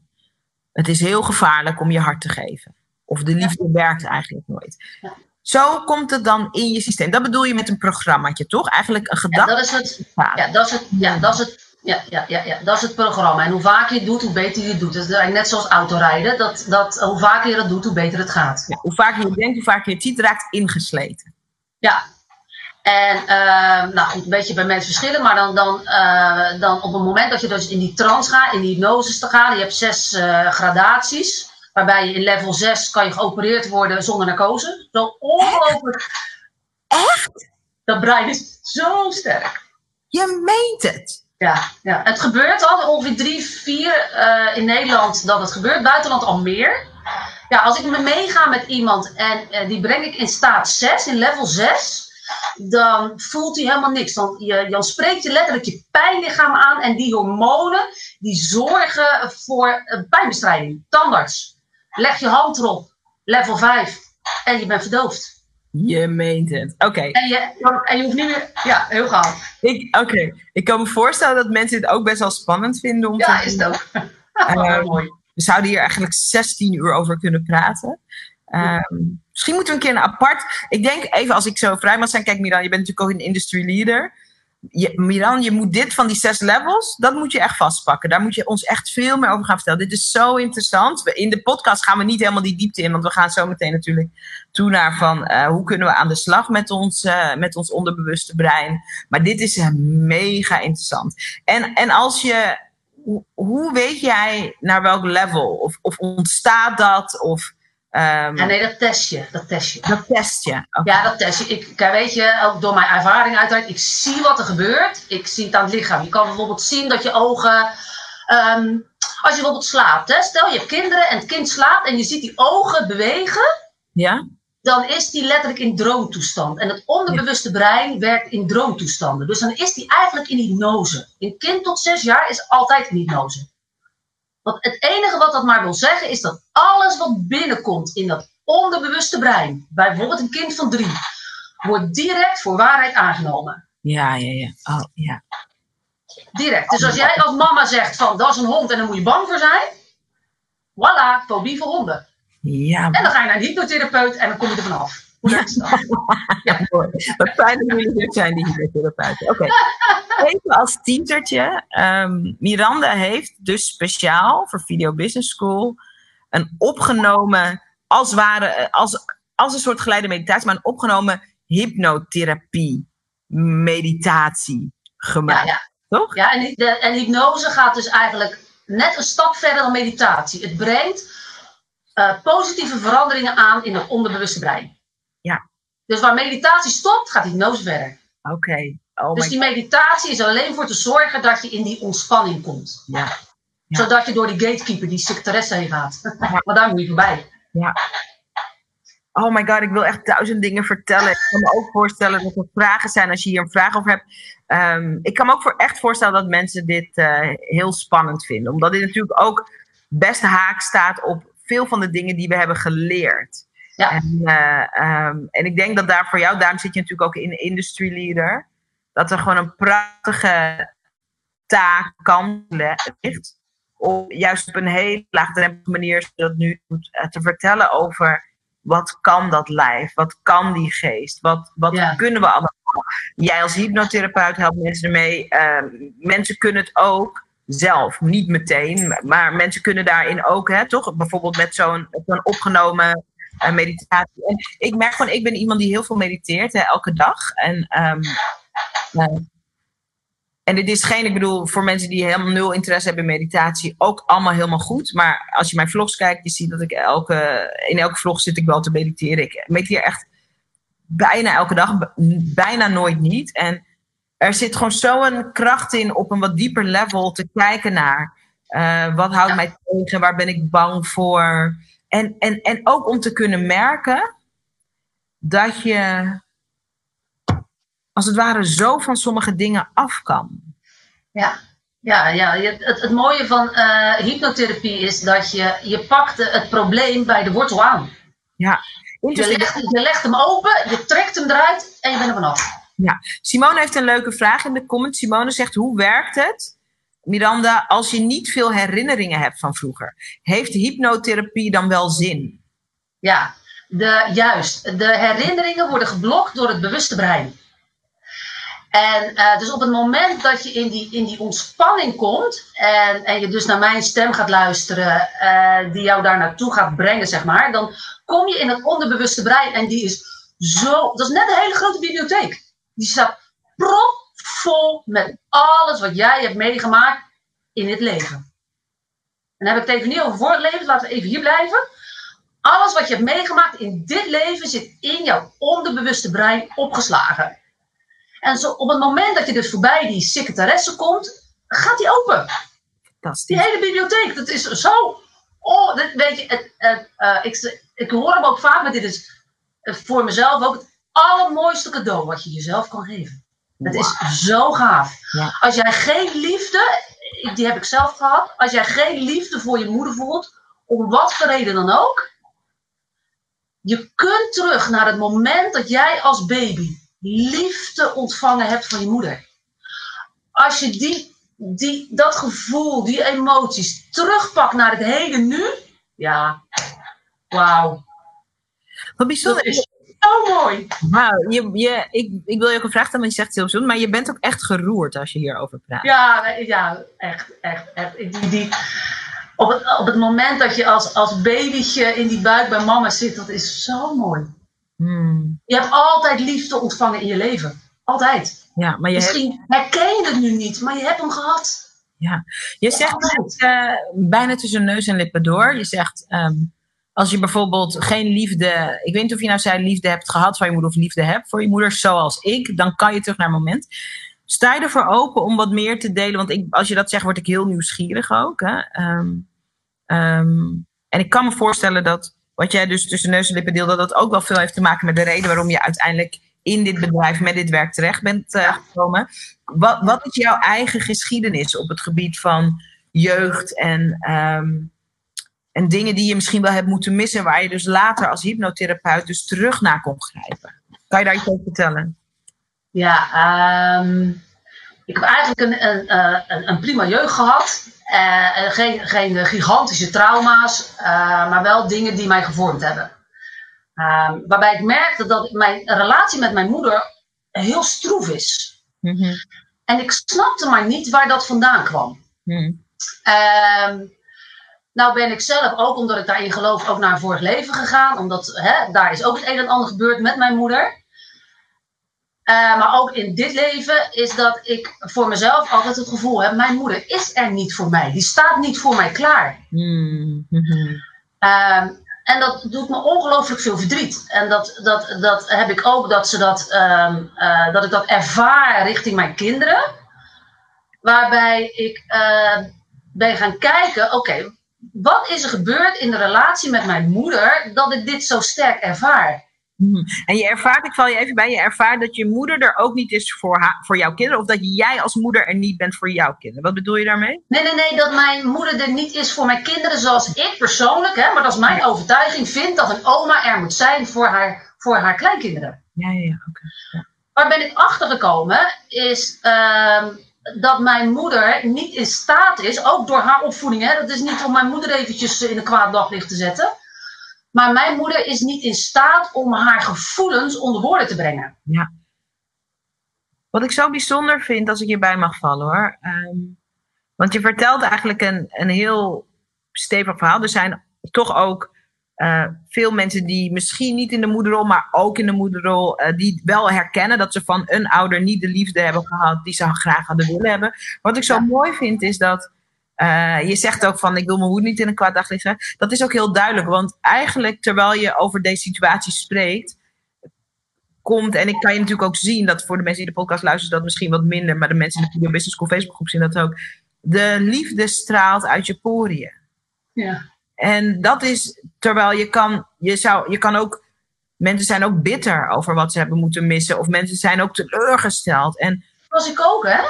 Het is heel gevaarlijk om je hart te geven. Of de liefde werkt eigenlijk nooit. Ja. Zo komt het dan in je systeem. Dat bedoel je met een programmaatje, toch? Eigenlijk een gedachte. Ja, dat is het. Ja, dat is het. Ja, dat is het. Ja, ja, ja, ja, dat is het programma. En hoe vaker je het doet, hoe beter je het doet. Dat is net zoals autorijden. Dat, dat, hoe vaker je dat doet, hoe beter het gaat. Ja, hoe vaker je het denkt, hoe vaker je het ziet, raakt ingesleten. Ja. En uh, nou goed, een beetje bij mensen verschillen. Maar dan, dan, uh, dan op het moment dat je dus in die trance gaat, in die hypnose te gaan. Je hebt zes uh, gradaties. Waarbij je in level 6 kan je geopereerd worden zonder narcose. Zo ongelooflijk. Echt? Dat brein is zo sterk. Je meent het. Ja, ja, het gebeurt al ongeveer drie, vier uh, in Nederland dat het gebeurt. Buitenland al meer. Ja, als ik me meega met iemand en uh, die breng ik in staat 6, in level 6, dan voelt hij helemaal niks. Dan, je, dan spreekt je letterlijk je pijnlichaam aan en die hormonen die zorgen voor uh, pijnbestrijding. Tandarts, leg je hand erop, level 5 en je bent verdoofd. Je meent het. Oké. Okay. En, je, en je hoeft niet meer. Ja, heel gaaf. Oké. Okay. Ik kan me voorstellen dat mensen dit ook best wel spannend vinden om ja, te is het ook. Uh, mooi. We zouden hier eigenlijk 16 uur over kunnen praten. Um, misschien moeten we een keer een apart. Ik denk even als ik zo vrij mag zijn. Kijk, Miran, je bent natuurlijk ook een industry leader. Miran, je moet dit van die zes levels, dat moet je echt vastpakken. Daar moet je ons echt veel meer over gaan vertellen. Dit is zo interessant. In de podcast gaan we niet helemaal die diepte in, want we gaan zo meteen natuurlijk toe naar van uh, hoe kunnen we aan de slag met ons, uh, met ons onderbewuste brein. Maar dit is uh, mega interessant. En, en als je, hoe, hoe weet jij naar welk level? Of, of ontstaat dat? Of, Um, ja, nee, dat test je. Dat test je. Dat test je. Okay. Ja, dat test je. Ik, weet je, ook door mijn ervaring uiteraard, ik zie wat er gebeurt. Ik zie het aan het lichaam. Je kan bijvoorbeeld zien dat je ogen. Um, als je bijvoorbeeld slaapt, hè, stel je hebt kinderen en het kind slaapt en je ziet die ogen bewegen. Ja. Dan is die letterlijk in droomtoestand. En het onderbewuste brein werkt in droomtoestanden. Dus dan is die eigenlijk in hypnose. Een kind tot zes jaar is altijd in hypnose. Want het enige wat dat maar wil zeggen is dat alles wat binnenkomt in dat onderbewuste brein, bijvoorbeeld een kind van drie, wordt direct voor waarheid aangenomen. Ja, ja, ja. Oh, ja. Direct. Dus als jij als mama zegt van dat is een hond en daar moet je bang voor zijn, voilà, fobie voor honden. Ja. En dan ga je naar een hypnotherapeut en dan kom je er vanaf. Ja, mooi. Wat fijn dat jullie er zijn, die hypnotherapeuten. Oké. Okay. Even als teasertje. Um, Miranda heeft dus speciaal voor Video Business School een opgenomen, als, ware, als, als een soort geleide meditatie, maar een opgenomen hypnotherapie meditatie gemaakt. Ja, ja. Toch? Ja, en, de, en hypnose gaat dus eigenlijk net een stap verder dan meditatie. Het brengt uh, positieve veranderingen aan in het onderbewuste brein. Dus waar meditatie stopt, gaat hypnose verder. Oké. Okay. Oh dus die meditatie is alleen voor te zorgen dat je in die ontspanning komt. Ja. ja. Zodat je door die gatekeeper, die secretaresse heen gaat. Ja. maar daar moet je voorbij. Ja. oh my god, ik wil echt duizend dingen vertellen. Ik kan me ook voorstellen dat er vragen zijn als je hier een vraag over hebt. Ehm, ik kan me ook voor echt voorstellen dat mensen dit uh, heel spannend vinden. Omdat dit natuurlijk ook best haak staat op veel van de dingen die we hebben geleerd. Ja. En, uh, um, en ik denk dat daar voor jou, daarom zit je natuurlijk ook in industry leader, dat er gewoon een prachtige taak kan ligt. Om juist op een hele laagdrempelige manier dat nu eh, te vertellen over wat kan dat lijf, wat kan die geest, wat, wat kunnen we allemaal. Jij als hypnotherapeut helpt mensen ermee. Uh, mensen kunnen het ook zelf, niet meteen, maar mensen kunnen daarin ook, hè, toch? Bijvoorbeeld met zo'n zo'n opgenomen uh, meditatie. En ik merk gewoon, ik ben iemand die heel veel mediteert, hè, elke dag. En um, en dit is geen, ik bedoel, voor mensen die helemaal nul interesse hebben in meditatie, ook allemaal helemaal goed. Maar als je mijn vlogs kijkt, je ziet dat ik elke, in elke vlog zit ik wel te mediteren. Ik mediteer echt bijna elke dag, bijna nooit niet. En er zit gewoon zo'n kracht in op een wat dieper level te kijken naar. Uh, wat houdt mij tegen? Waar ben ik bang voor? En, en, en ook om te kunnen merken dat je als het ware zo van sommige dingen af kan. Ja, ja, ja. Het, het mooie van uh, hypnotherapie is dat je, je pakt het probleem bij de wortel aan. Ja. Je legt, je legt hem open, je trekt hem eruit en je bent er vanaf. Ja, Simone heeft een leuke vraag in de comments. Simone zegt: Hoe werkt het, Miranda, als je niet veel herinneringen hebt van vroeger? Heeft hypnotherapie dan wel zin? Ja, de, juist. De herinneringen worden geblokt door het bewuste brein. En uh, dus op het moment dat je in die, in die ontspanning komt en, en je dus naar mijn stem gaat luisteren, uh, die jou daar naartoe gaat brengen, zeg maar, dan kom je in het onderbewuste brein en die is zo, dat is net een hele grote bibliotheek. Die staat propvol met alles wat jij hebt meegemaakt in dit leven. En dan heb ik het even niet over vorig leven, dus laten we even hier blijven. Alles wat je hebt meegemaakt in dit leven zit in jouw onderbewuste brein opgeslagen. En zo, op het moment dat je dus voorbij die secretaresse komt, gaat die open. Die hele bibliotheek, dat is zo. Oh, weet je, het, het, uh, ik, ik hoor hem ook vaak, maar dit is voor mezelf ook het allermooiste cadeau wat je jezelf kan geven. Het is zo gaaf. Ja. Als jij geen liefde, die heb ik zelf gehad, als jij geen liefde voor je moeder voelt, om wat voor reden dan ook, je kunt terug naar het moment dat jij als baby liefde ontvangen hebt van je moeder. Als je die, die, dat gevoel, die emoties terugpakt naar het heden nu, ja, wauw. Wat bijzonder. Is zo mooi. Wauw, je, je, ik, ik wil je ook een vraag stellen, want je zegt het heel bijzonder, maar je bent ook echt geroerd als je hierover praat. Ja, ja echt, echt, echt. Die, die, op, het, op het moment dat je als, als babytje in die buik bij mama zit, dat is zo mooi. Hmm. Je hebt altijd liefde ontvangen in je leven. Altijd. Ja, maar je Misschien herken je het nu niet, maar je hebt hem gehad. Ja, je zegt uh, bijna tussen neus en lippen door. Je zegt, um, als je bijvoorbeeld geen liefde, ik weet niet of je nou zei liefde hebt gehad van je moeder of liefde hebt voor je moeder, zoals ik, dan kan je terug naar het moment. Sta je ervoor open om wat meer te delen? Want ik, als je dat zegt, word ik heel nieuwsgierig ook. Hè? Um, um, en ik kan me voorstellen dat wat jij dus tussen neus en lippen deelt, dat dat ook wel veel heeft te maken met de reden waarom je uiteindelijk in dit bedrijf met dit werk terecht bent uh, gekomen. Wat, wat, is jouw eigen geschiedenis op het gebied van jeugd en, um, en dingen die je misschien wel hebt moeten missen, waar je dus later als hypnotherapeut dus terug naar kon grijpen? Kan je daar iets over vertellen? Ja, um, ik heb eigenlijk een, een, eh, een, een prima jeugd gehad. Uh, geen, geen gigantische trauma's, uh, maar wel dingen die mij gevormd hebben. Uh, waarbij ik merkte dat mijn relatie met mijn moeder heel stroef is. Mm -hmm. En ik snapte maar niet waar dat vandaan kwam. Mm. Nou ben ik zelf, ook omdat ik daarin geloof, ook naar een vorig leven gegaan. Omdat hè, daar is ook het een en ander gebeurd met mijn moeder. Uh, maar ook in dit leven is dat ik voor mezelf altijd het gevoel heb: mijn moeder is er niet voor mij. Die staat niet voor mij klaar. Mm -hmm. uh, en dat doet me ongelooflijk veel verdriet. En dat, dat, dat heb ik ook dat, ze dat, um, uh, dat ik dat ervaar richting mijn kinderen. Waarbij ik ben gaan kijken: oké, okay, wat is er gebeurd in de relatie met mijn moeder dat ik dit zo sterk ervaar? Mhm. En je ervaart, ik val je even bij, je ervaart dat je moeder er ook niet is voor, haar, voor jouw kinderen. Of dat jij als moeder er niet bent voor jouw kinderen. Wat bedoel je daarmee? Nee, nee, nee, dat mijn moeder er niet is voor mijn kinderen zoals ik persoonlijk, hè, maar dat is mijn overtuiging, vind dat een oma er moet zijn voor haar, voor haar kleinkinderen. Ja, ja, ja. Waar ben ik achter gekomen is ehm, dat mijn moeder niet in staat is, ook door haar opvoeding, hè, dat is niet om mijn moeder eventjes in een kwaad daglicht te zetten. Maar mijn moeder is niet in staat om haar gevoelens onder woorden te brengen. Ja. Wat ik zo bijzonder vind, als ik hierbij mag vallen hoor. Ehm, want je vertelt eigenlijk een, een heel stevig verhaal. Er zijn toch ook eh, veel mensen die misschien niet in de moederrol, maar ook in de moederrol, uh, die wel herkennen dat ze van een ouder niet de liefde hebben gehad die ze graag hadden willen hebben. Wat ik zo mooi vind is dat uh, je zegt ook van ik wil mijn hoed niet in een kwaad daglicht zetten. Dat is ook heel duidelijk, want eigenlijk terwijl je over deze situatie spreekt, komt, en ik kan je natuurlijk ook zien dat voor de mensen die de podcast luisteren, dat misschien wat minder, maar de mensen in de Video Business School Facebookgroep zien dat ook. De liefde straalt uit je poriën. Ja. En dat is, terwijl je kan, je zou, je kan ook, mensen zijn ook bitter over wat ze hebben moeten missen, of mensen zijn ook teleurgesteld. En, was ik ook, hè?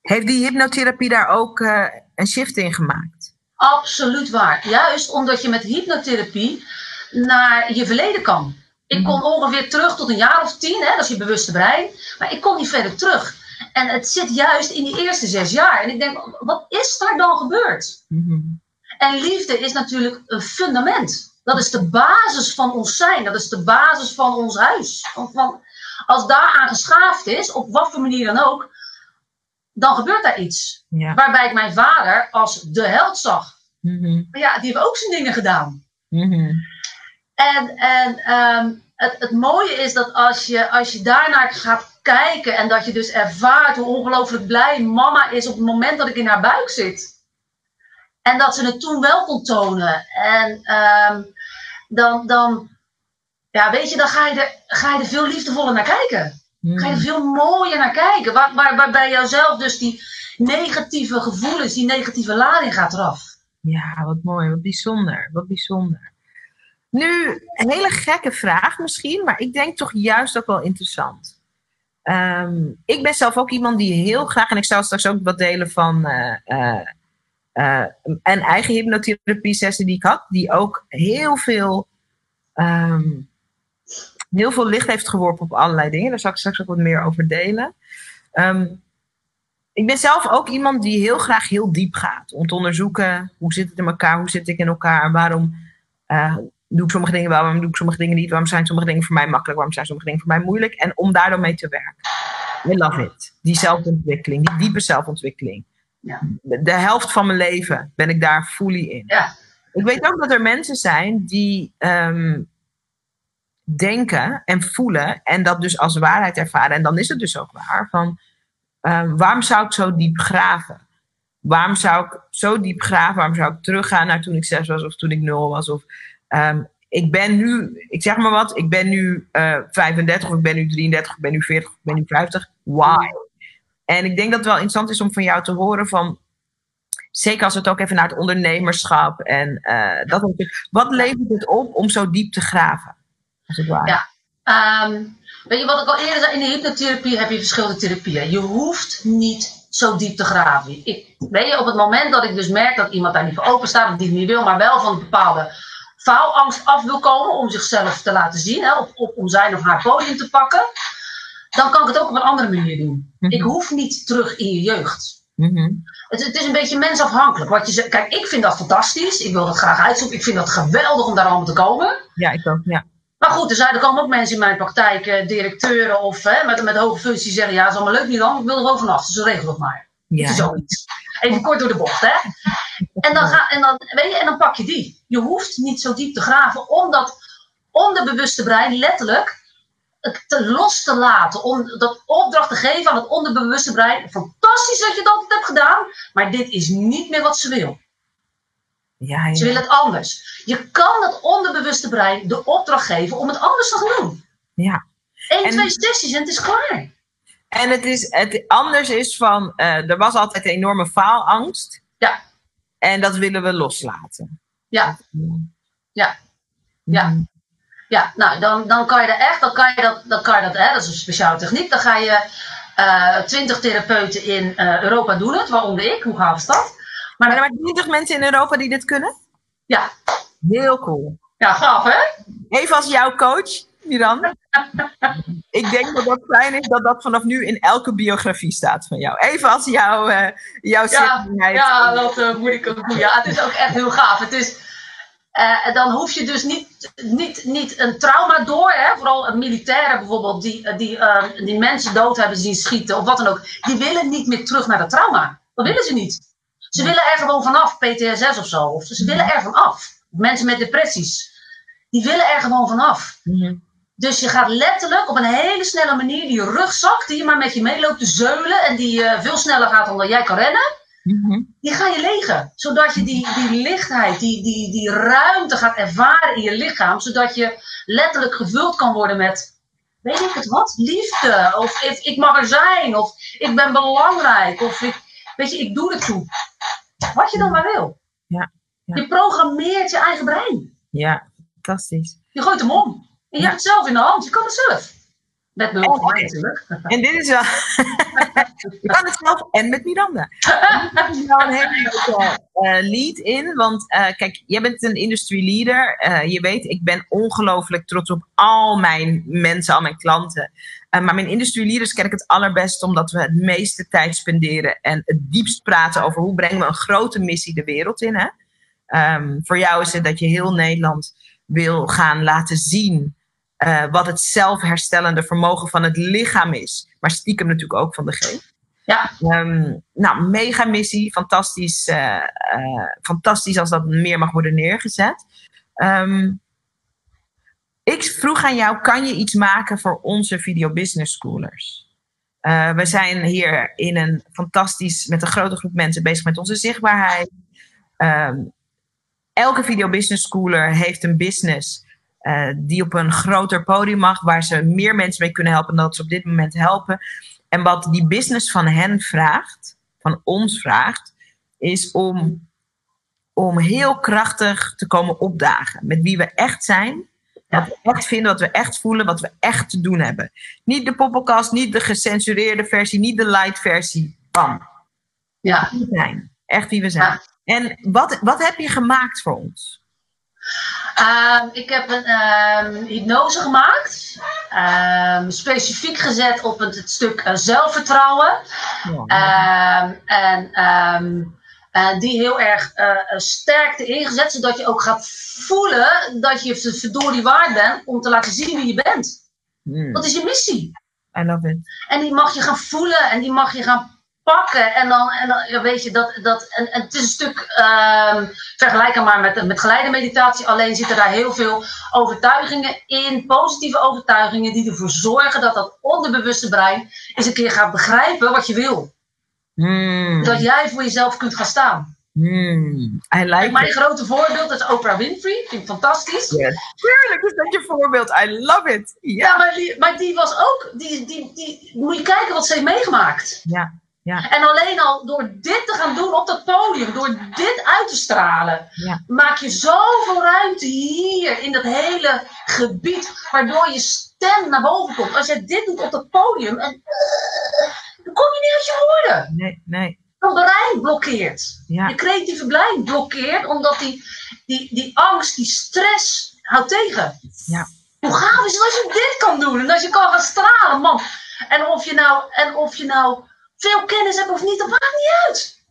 Heeft die hypnotherapie daar ook uh, een shift in gemaakt? Absoluut waar. Juist omdat je met hypnotherapie naar je verleden kan. Ik kon ongeveer terug tot een jaar of tien, hè, dat is je bewuste brein. Maar ik kon niet verder terug. En het zit juist in die eerste zes jaar. En ik denk, wat is daar dan gebeurd? Mm-hmm. En liefde is natuurlijk een fundament. Dat is de basis van ons zijn. Dat is de basis van ons huis. Van, van, als daaraan geschaafd is, op wat voor manier dan ook, dan gebeurt daar iets. Ja. Waarbij ik mijn vader als de held zag. Mm-hmm. Maar ja, die heeft ook zijn dingen gedaan. Mm-hmm. En, en ehm, het, het mooie is dat als je, als je daarnaar gaat kijken en dat je dus ervaart hoe ongelooflijk blij mama is op het moment dat ik in haar buik zit. En dat ze het toen wel kon tonen. En ehm, dan, dan, ja, weet je, dan ga je, er, ga je er veel liefdevoller naar kijken. Ga je er veel mooier naar kijken. Waar, waar, waar bij jouzelf dus die negatieve gevoelens, die negatieve lading gaat eraf. Ja, wat mooi, wat bijzonder, wat bijzonder. Nu, een hele gekke vraag misschien, maar ik denk toch juist ook wel interessant. Ehm, ik ben zelf ook iemand die heel graag, en ik zal straks ook wat delen van uh, uh, uh, een eigen hypnotherapie sessie die ik had, die ook heel veel, um, heel veel licht heeft geworpen op allerlei dingen. Daar zal ik straks ook wat meer over delen. Um, ik ben zelf ook iemand die heel graag heel diep gaat. Om te onderzoeken hoe zit het in elkaar, hoe zit ik in elkaar, waarom uh, doe ik sommige dingen wel, waarom doe ik sommige dingen niet, waarom zijn sommige dingen voor mij makkelijk, waarom zijn sommige dingen voor mij moeilijk. En om daar dan mee te werken. I love it. Die zelfontwikkeling, die diepe zelfontwikkeling. Ja. De helft van mijn leven ben ik daar fully in. Ja. Ik weet ook dat er mensen zijn die um, denken en voelen en dat dus als waarheid ervaren. En dan is het dus ook waar. Van, um, waarom zou ik zo diep graven? Waarom zou ik zo diep graven? Waarom zou ik teruggaan naar toen ik zes was of toen ik nul was? Of, um, ik ben nu, ik zeg maar wat, ik ben nu uh, 35 of ik ben nu 33 of ik ben nu 40 of ik ben nu 50. Why? En ik denk dat het wel interessant is om van jou te horen van, zeker als het ook even naar het ondernemerschap en uh, dat. Wat levert het op om zo diep te graven? Als. Ja, um, weet je wat ik al eerder zei, in de hypnotherapie heb je verschillende therapieën. Je hoeft niet zo diep te graven. Ik, weet je, op het moment dat ik dus merk dat iemand daar niet voor open staat, of die niet wil, maar wel van een bepaalde faalangst af wil komen om zichzelf te laten zien, hè, op, om zijn of haar podium te pakken, dan kan ik het ook op een andere manier doen. Mm-hmm. Ik hoef niet terug in je jeugd. Mm-hmm. Het, het, is een beetje mensafhankelijk. Wat je zegt, kijk, ik vind dat fantastisch. Ik wil dat graag uitzoeken. Ik vind dat geweldig om daar allemaal te komen. Ja, ik ook, ja. Maar goed, er, zijn, er komen ook mensen in mijn praktijk, eh, directeuren of hè, met, met hoge functies, die zeggen: Ja, dat is allemaal leuk niet dan, ik wil er wel vanaf. Dus regel het maar. Ja. Zoiets. Even kort door de bocht, hè? En dan, ga, en, dan, weet je, en dan pak je die. Je hoeft niet zo diep te graven, om dat onderbewuste brein letterlijk te los te laten. Om dat opdracht te geven aan het onderbewuste brein. Fantastisch dat je dat altijd hebt gedaan, maar dit is niet meer wat ze wil. Ja, ja. Ze wil het anders. Je kan het onderbewuste brein de opdracht geven om het anders te gaan doen. Ja. Eén, en, twee sessies en het is klaar. En het is het anders is van, uh, er was altijd enorme faalangst. Ja. En dat willen we loslaten. Ja. Ja. Ja. Ja, nou, dan, dan kan je er echt, dan kan je dat, dan kan je dat, hè, dat is een speciale techniek. Dan ga je uh, twintig therapeuten in uh, Europa doen het, waaronder ik. Hoe gaaf is dat? Maar er zijn twintig mensen in Europa die dit kunnen? Ja. Heel cool. Ja, gaaf hè? Even als jouw coach, Miran. ik denk dat dat fijn is dat dat vanaf nu in elke biografie staat van jou. Even als jouw, uh, jouw ja, ja, dat uh, moet ik ook doen. Ja, het is ook echt heel gaaf. Het is, uh, dan hoef je dus niet, niet, niet een trauma door. Hè? Vooral militairen bijvoorbeeld, die, die, die mensen dood hebben zien schieten of wat dan ook. Die willen niet meer terug naar dat trauma. Dat willen ze niet. Ze willen er gewoon vanaf, PTSS of zo. Of ze willen er vanaf. Mensen met depressies. Die willen er gewoon vanaf. Mm dus je gaat letterlijk op een hele snelle manier die rugzak die je maar met je meeloopt te zeulen en die uh, veel sneller gaat dan jij kan rennen, die ga je legen. Zodat je die, die lichtheid, die, die, die ruimte gaat ervaren in je lichaam, zodat je letterlijk gevuld kan worden met, weet ik het wat, liefde, of ik, ik mag er zijn, of ik ben belangrijk, of ik, weet je, ik doe het toe. Wat je dan maar wil. Ja, ja. Je programmeert je eigen brein. Ja, fantastisch. Je gooit hem om. En je hebt het zelf in de hand. Je kan het zelf. Met behulp van mij natuurlijk. En dit is wel... je kan het zelf en met Miranda. Dit is wel een hele leuke uh, lead in. Want uh, kijk, jij bent een industry leader. Uh, je weet, ik ben ongelooflijk trots op al mijn mensen, al mijn klanten. maar mijn industry leaders ken ik het allerbest omdat we het meeste tijd spenderen en het diepst praten over hoe brengen we een grote missie de wereld in. Hè? Um, voor jou is het dat je heel Nederland wil gaan laten zien uh, wat het zelfherstellende vermogen van het lichaam is. Maar stiekem natuurlijk ook van de geest. Ja. Um, nou, mega missie. Fantastisch, uh, uh, fantastisch als dat meer mag worden neergezet. Um, ik vroeg aan jou, kan je iets maken voor onze video business schoolers? we zijn hier in een fantastisch, met een grote groep mensen bezig met onze zichtbaarheid. Um, elke video business schooler heeft een business uh, die op een groter podium mag, waar ze meer mensen mee kunnen helpen dan dat ze op dit moment helpen. En wat die business van hen vraagt, van ons vraagt, is om, om heel krachtig te komen opdagen met wie we echt zijn. Wat we echt vinden, wat we echt voelen, wat we echt te doen hebben. Niet de poppenkast, niet de gecensureerde versie, niet de light versie. Bam. Ja. Wie we zijn. Echt wie we zijn. Ja. En wat, wat heb je gemaakt voor ons? Um, ik heb een um, hypnose gemaakt. Um, specifiek gezet op het, het stuk uh, zelfvertrouwen. Ja. en uh, die heel erg uh, sterk erin gezet, zodat je ook gaat voelen dat je verdorie waard bent om te laten zien wie je bent. Mm. Dat is je missie. I love it. En die mag je gaan voelen en die mag je gaan pakken. En dan, en dan weet je dat. dat en, en het is een stuk um, vergelijkbaar met, met geleide meditatie. Alleen zitten daar heel veel overtuigingen in, positieve overtuigingen, die ervoor zorgen dat dat onderbewuste brein eens een keer gaat begrijpen wat je wil. Mm. Dat jij voor jezelf kunt gaan staan. Mm, I like en mijn it. grote voorbeeld is Oprah Winfrey. Vind ik fantastisch. Yes. Tuurlijk is dat je voorbeeld. I love it. Yeah. Ja, maar die, maar die was ook. Die, die, die, moet je kijken wat ze heeft meegemaakt. Ja. Ja. En alleen al door dit te gaan doen op dat podium, door dit uit te stralen, ja. maak je zoveel ruimte hier in dat hele gebied, waardoor je stem naar boven komt. Als je dit doet op dat podium, en, uh, dan kom je niet uit je woorden. Nee, nee. Dat brein blokkeert. Ja. Je creatieve brein blokkeert, omdat die, die, die angst, die stress houdt tegen. Ja. Hoe gaaf is het als je dit kan doen en als je kan gaan stralen, man. En of je nou, en of je nou veel kennis hebben of niet, dat maakt niet uit.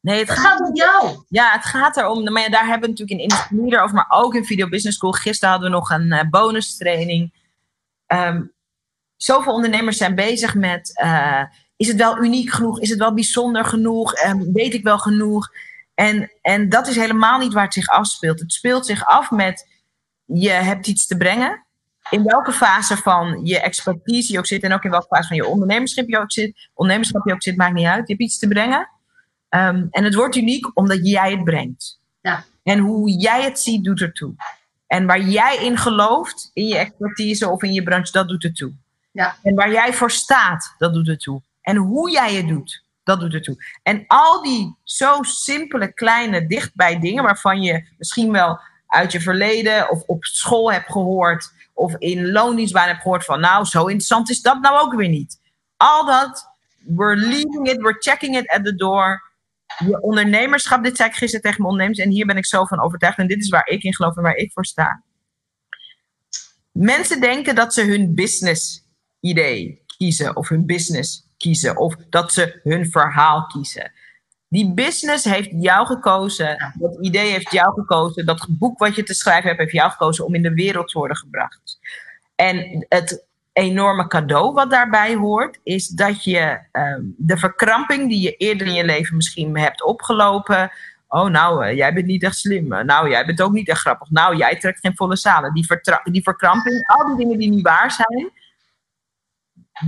Nee, het, het gaat, gaat om jou. Ja, het gaat erom. Maar ja, daar hebben we natuurlijk in Industrie over, maar ook in Video Business School. Gisteren hadden we nog een uh, bonus training. Um, zoveel ondernemers zijn bezig met: uh, is het wel uniek genoeg? Is het wel bijzonder genoeg? Um, weet ik wel genoeg? En, en dat is helemaal niet waar het zich afspeelt. Het speelt zich af met: je hebt iets te brengen in welke fase van je expertise je ook zit en ook in welke fase van je ondernemerschap je ook zit, ondernemerschap je ook zit, maakt niet uit. Je hebt iets te brengen. Um, en het wordt uniek omdat jij het brengt. Ja. En hoe jij het ziet, doet ertoe. En waar jij in gelooft, in je expertise of in je branche, dat doet ertoe. Ja. En waar jij voor staat, dat doet ertoe. En hoe jij het doet, Dat doet ertoe. En al die zo simpele, kleine, dichtbij dingen waarvan je misschien wel uit je verleden of op school hebt gehoord of in loondienstbaan hebt gehoord van nou, zo interessant is dat nou ook weer niet. Al dat, we're leaving it, we're checking it at the door. Je ondernemerschap, dit zei ik gisteren tegen mijn ondernemers en hier ben ik zo van overtuigd en dit is waar ik in geloof en waar ik voor sta. Mensen denken dat ze hun business idee kiezen of hun business kiezen of dat ze hun verhaal kiezen. Die business heeft jou gekozen, dat idee heeft jou gekozen, dat boek wat je te schrijven hebt, heeft jou gekozen om in de wereld te worden gebracht. En het enorme cadeau wat daarbij hoort, is dat je ehm, de verkramping die je eerder in je leven misschien hebt opgelopen. Oh, nou, uh, jij bent niet echt slim. Nou, jij bent ook niet echt grappig. Nou, jij trekt geen volle zalen. Die, die verkramping, al die dingen die niet waar zijn,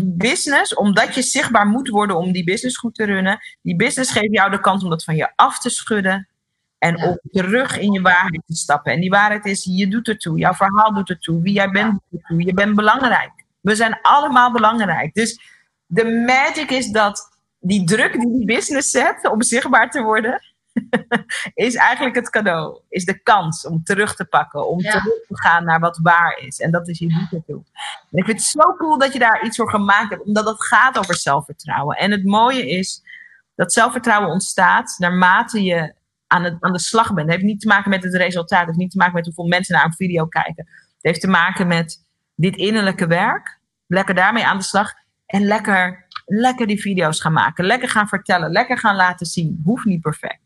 business, omdat je zichtbaar moet worden om die business goed te runnen, die business geeft jou de kans om dat van je af te schudden en ja. op terug in je waarheid te stappen. En die waarheid is, je doet ertoe, jouw verhaal doet ertoe, wie jij bent doet ertoe, je bent belangrijk. We zijn allemaal belangrijk. Dus de magic is dat die druk die die business zet om zichtbaar te worden, is eigenlijk het cadeau. Is de kans om terug te pakken. Om terug te gaan naar wat waar is. En dat is je toe. En ik vind het zo cool dat je daar iets voor gemaakt hebt. Omdat het gaat over zelfvertrouwen. En het mooie is dat zelfvertrouwen ontstaat naarmate je aan, het, aan de slag bent. Het heeft niet te maken met het resultaat. Het heeft niet te maken met hoeveel mensen naar een video kijken. Het heeft te maken met dit innerlijke werk. Lekker daarmee aan de slag. En lekker, lekker die video's gaan maken. Lekker gaan vertellen. Lekker gaan laten zien. Hoeft niet perfect.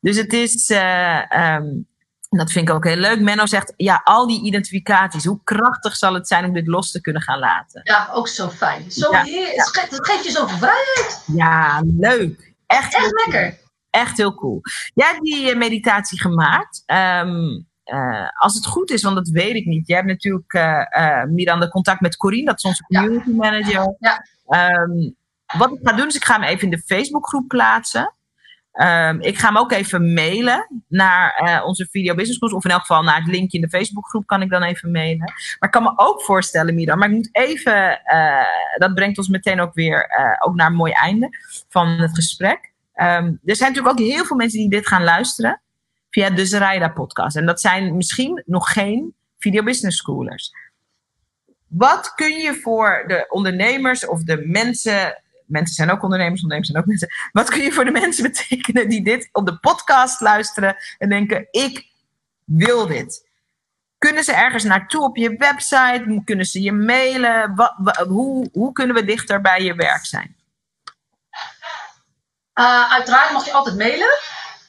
Dus het is, uh, um, dat vind ik ook heel leuk. Menno zegt, ja, al die identificaties, hoe krachtig zal het zijn om dit los te kunnen gaan laten? Ja, ook zo fijn. Zo ja. heer, het geeft je zoveel vrijheid. Ja, leuk. Echt, Echt lekker. Echt heel cool. Jij hebt die meditatie gemaakt. Um, uh, als het goed is, want dat weet ik niet. Jij hebt natuurlijk uh, uh, Miranda contact met Corine, dat is onze community ja. manager. Ja. Um, wat ik ga doen, is ik ga hem even in de Facebookgroep plaatsen. Um, ik ga hem ook even mailen naar uh, onze Video Business Schools. Of in elk geval naar het linkje in de Facebookgroep kan ik dan even mailen. Maar ik kan me ook voorstellen, Miran. Maar ik moet even, uh, dat brengt ons meteen ook weer uh, ook naar een mooi einde van het gesprek. Um, er zijn natuurlijk ook heel veel mensen die dit gaan luisteren via de Zaraida podcast. En dat zijn misschien nog geen Video Business Schoolers. Wat kun je voor de ondernemers of de mensen mensen zijn ook ondernemers, ondernemers zijn ook mensen. Wat kun je voor de mensen betekenen die dit op de podcast luisteren en denken: ik wil dit? Kunnen ze ergens naartoe op je website? Kunnen ze je mailen? Wat, wat, hoe, hoe kunnen we dichter bij je werk zijn? Uh, uiteraard mag je altijd mailen.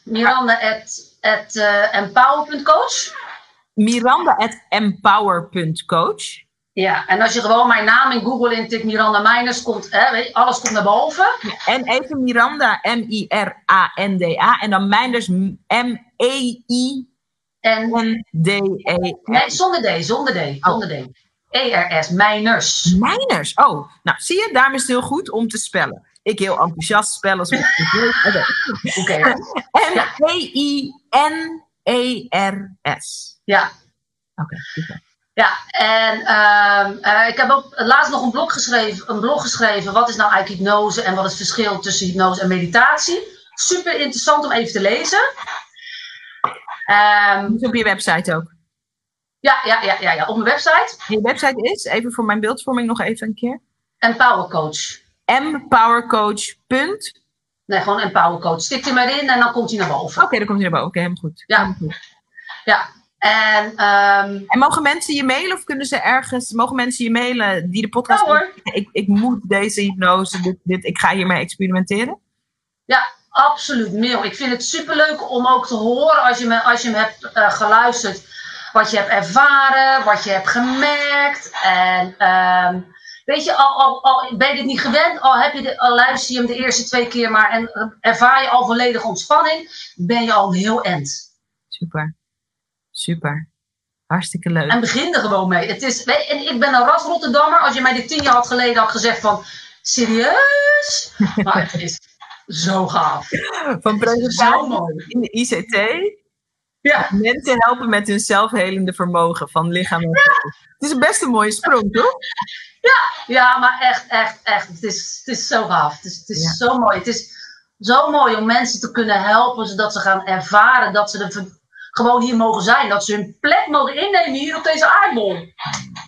Miranda.empower.coach. Miranda.empower.coach. Ja, en als je gewoon mijn naam in Google intikt, Miranda Meiners, komt, hè, weet je, alles komt naar boven. Ja, en even Miranda, M-I-R-A-N-D-A. En dan Meiners, M-E-I-N-D-E. Nee, zonder D, zonder D, zonder D. E-R-S, Meiners. Meiners, oh. Nou, zie je, daarom is het heel goed om te spellen. Ik heel enthousiast spellen. Oké. M-E-I-N-E-R-S. Ja. Oké, okay, super. Ja, en uh, uh, ik heb ook laatst nog een blog geschreven, een blog geschreven. Wat is nou eigenlijk hypnose en wat is het verschil tussen hypnose en meditatie? Super interessant om even te lezen. Um, op je website ook? Ja, ja, ja, ja, ja, op mijn website. Je website is, even voor mijn beeldvorming nog even een keer. Empowercoach. Empowercoach. Nee, gewoon Empowercoach. Stik er maar in en dan komt hij naar boven. Oké, okay, dan komt hij naar boven. Oké, okay, helemaal goed. Ja. Helemaal goed. Ja, en, um, en mogen mensen je mailen of kunnen ze ergens, mogen mensen je mailen die de podcast. Ja, hoor. Ik, ik moet deze hypnose, dit, dit, ik ga hiermee experimenteren? Ja, absoluut mail. Ik vind het superleuk om ook te horen als je, me, als je hem hebt uh, geluisterd, wat je hebt ervaren, wat je hebt gemerkt. En um, weet je, al, al, al ben je dit niet gewend, al, heb je de, al luister je hem de eerste twee keer maar en ervaar je al volledige ontspanning, ben je al een heel end. Super. Super. Hartstikke leuk. En begin er gewoon mee. Het is, en ik ben een ras Rotterdammer. Als je mij dit tien jaar had geleden had gezegd van... Serieus? Maar het is zo gaaf. Van presentatie in de ICT Ja. Mensen helpen met hun zelfhelende vermogen van lichaam en geest. Het is best een mooie sprong, toch? Ja, ja maar echt, echt, echt. Het is, het is zo gaaf. Het is, het is zo mooi. Het is zo mooi om mensen te kunnen helpen, zodat ze gaan ervaren dat ze er gewoon hier mogen zijn. Dat ze hun plek mogen innemen hier op deze aardbol.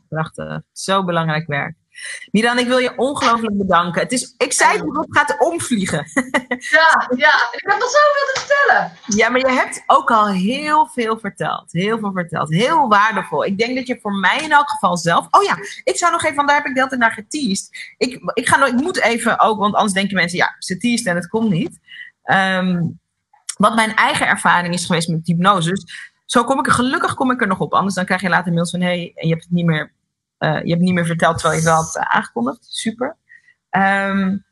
Prachtig. Zo belangrijk werk. Miran, ik wil je ongelooflijk bedanken. Het is, ik zei dat het gaat omvliegen. Ja, ja, ik heb nog zoveel te vertellen. Ja, maar je hebt ook al heel veel verteld. Heel veel verteld. Heel waardevol. Ik denk dat je voor mij in elk geval zelf... Oh ja, ik zou nog even, want daar heb ik de hele naar geteased. Ik, ik, ga nog, ik moet even ook, want anders denken mensen... Ja, ze teased en het komt niet. Ehm, wat mijn eigen ervaring is geweest met hypnose. Zo kom ik er, gelukkig kom ik er nog op. Anders dan krijg je later mails van... Hé, hey, je hebt het niet meer uh, je hebt niet meer verteld terwijl je het wel had uh, aangekondigd. Super. Um,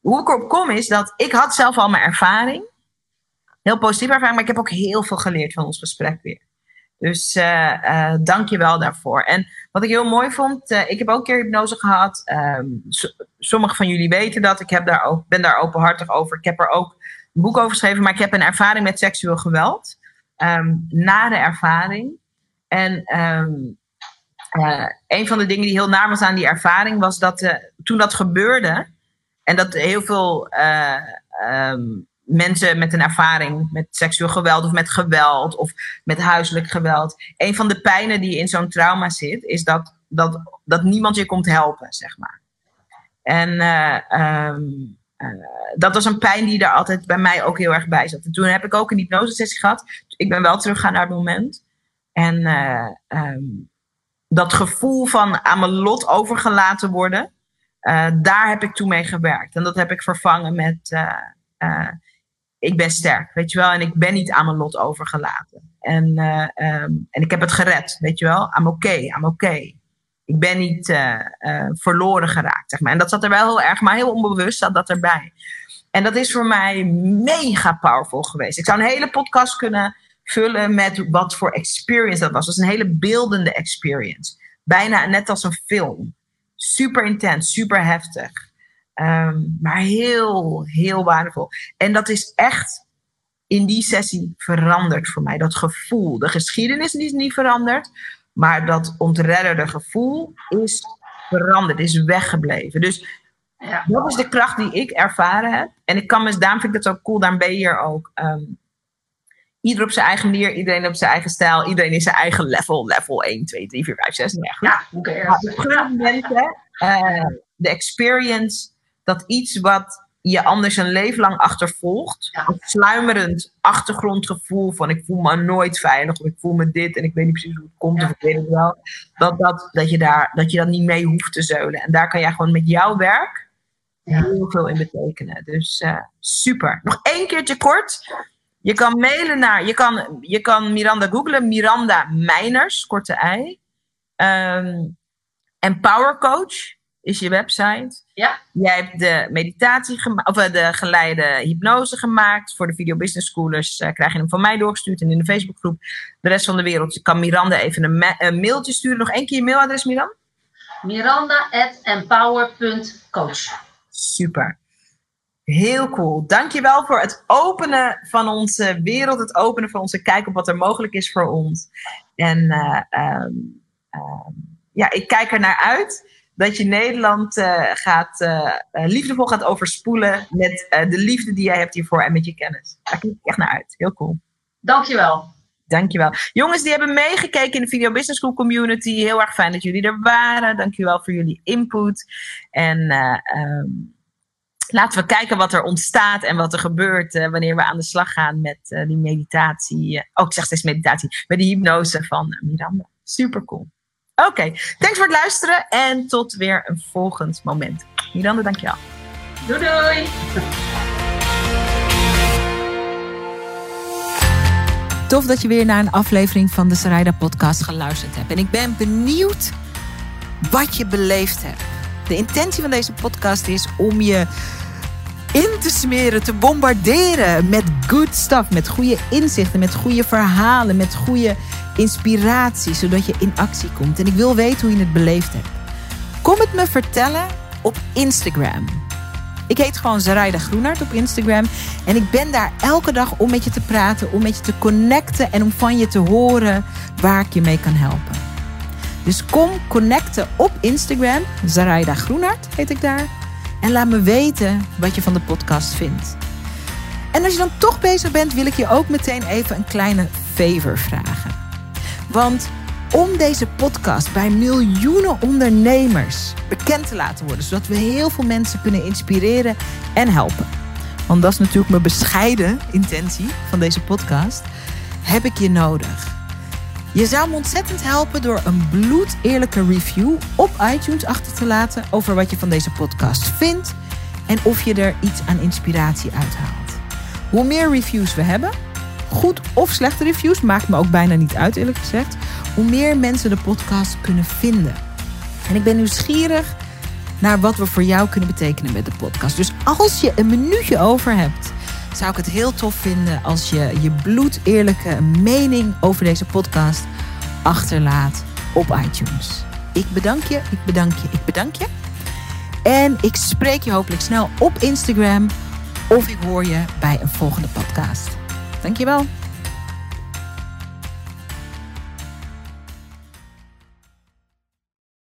hoe ik erop kom is dat ik had zelf al mijn ervaring. Heel positieve ervaring, maar ik heb ook heel veel geleerd van ons gesprek weer. Dus uh, dank je wel daarvoor. En wat ik heel mooi vond, ik heb ook een keer hypnose gehad. Um, sommigen van jullie weten dat. Ik heb daar ook, ben daar openhartig over. Ik heb er ook een boek over geschreven, maar ik heb een ervaring met seksueel geweld. Um, nare ervaring. En um, uh, een van de dingen die heel naar was aan die ervaring was dat uh, toen dat gebeurde en dat heel veel uh, um, mensen met een ervaring met seksueel geweld of met geweld of met huiselijk geweld, een van de pijnen die in zo'n trauma zit, is dat, dat, dat niemand je komt helpen, zeg maar. En dat was een pijn die er altijd bij mij ook heel erg bij zat. En toen heb ik ook een hypnosesessie gehad. Ik ben wel teruggegaan naar het moment. En um, dat gevoel van aan mijn lot overgelaten worden, uh, daar heb ik toen mee gewerkt. En dat heb ik vervangen met ik ben sterk, weet je wel. En ik ben niet aan mijn lot overgelaten. En, um, en ik heb het gered, weet je wel. I'm okay, I'm. Okay. Ik ben niet verloren geraakt, zeg maar. En dat zat er wel heel erg, maar heel onbewust zat dat erbij. En dat is voor mij mega powerful geweest. Ik zou een hele podcast kunnen vullen met wat voor experience dat was. Het was een hele beeldende experience. Bijna net als een film. Super intens, super heftig. Um, maar heel, heel waardevol. En dat is echt in die sessie veranderd voor mij. Dat gevoel. De geschiedenis is niet veranderd. Maar dat ontredderde gevoel is veranderd, is weggebleven. Dus ja. dat is de kracht die ik ervaren heb. En ik kan me, daarom vind ik het zo cool, daarom ben je hier ook. Um, ieder op zijn eigen manier, iedereen op zijn eigen stijl, iedereen in zijn eigen level. Level 1, 2, 3, 4, 5, 6. Ja, oké. Okay. Mensen, uh, de experience dat iets wat je anders een leven lang achtervolgt, ja. een sluimerend achtergrondgevoel van ik voel me nooit veilig of ik voel me dit en ik weet niet precies hoe het komt ja. of ik weet het wel, dat, dat, dat, je daar, dat je dat niet mee hoeft te zeulen. En daar kan jij gewoon met jouw werk heel veel in betekenen. Dus uh, super. Nog één keertje kort. Je kan mailen naar, je kan, je kan Miranda googlen, Miranda Meiners, korte ei. Um, en Power Coach is je website. Ja. Jij hebt de meditatie gemaakt, of de geleide hypnose gemaakt. Voor de Video Business Schoolers uh, krijg je hem van mij doorgestuurd en in de Facebookgroep. De rest van de wereld. Kan Miranda even een, ma een mailtje sturen. Nog één keer je mailadres, Miranda? Miranda.empower.coach. Super. Heel cool. Dankjewel voor het openen van onze wereld. Het openen van onze kijk op wat er mogelijk is voor ons. En uh, um, uh, ja, ik kijk er naar uit dat je Nederland uh, gaat, liefdevol gaat overspoelen met de liefde die jij hebt hiervoor en met je kennis. Daar kijk ik echt naar uit. Heel cool. Dankjewel. Dankjewel. Jongens die hebben meegekeken in de Video Business School community. Heel erg fijn dat jullie er waren. Dankjewel voor jullie input. En um, laten we kijken wat er ontstaat en wat er gebeurt wanneer we aan de slag gaan met die meditatie. Oh, ik zeg steeds meditatie, met die hypnose van Miranda. Super cool. Oké, okay. thanks voor het luisteren en tot weer een volgend moment. Miranda, dankjewel. Doei doei. Tof dat je weer naar een aflevering van de Sarayda podcast geluisterd hebt. En ik ben benieuwd wat je beleefd hebt. De intentie van deze podcast is om je in te smeren, te bombarderen met good stuff, met goede inzichten, met goede verhalen, met goede inspiratie, zodat je in actie komt. En ik wil weten hoe je het beleefd hebt. Kom het me vertellen op Instagram. Ik heet gewoon Zaraida Groenart op Instagram. En ik ben daar elke dag om met je te praten, om met je te connecten en om van je te horen waar ik je mee kan helpen. Dus kom connecten op Instagram. Zaraida Groenart heet ik daar. En laat me weten wat je van de podcast vindt. En als je dan toch bezig bent, wil ik je ook meteen even een kleine favor vragen. Want om deze podcast bij miljoenen ondernemers bekend te laten worden, zodat we heel veel mensen kunnen inspireren en helpen. Want dat is natuurlijk mijn bescheiden intentie van deze podcast. Heb ik je nodig. Je zou me ontzettend helpen door een bloedeerlijke review op iTunes achter te laten over wat je van deze podcast vindt en of je er iets aan inspiratie uithaalt. Hoe meer reviews we hebben, goed of slechte reviews, maakt me ook bijna niet uit eerlijk gezegd, hoe meer mensen de podcast kunnen vinden. En ik ben nieuwsgierig naar wat we voor jou kunnen betekenen met de podcast. Dus als je een minuutje over hebt, zou ik het heel tof vinden als je je bloedeerlijke mening over deze podcast achterlaat op iTunes. Ik bedank je, ik bedank je, ik bedank je. En ik spreek je hopelijk snel op Instagram of ik hoor je bij een volgende podcast. Dankjewel.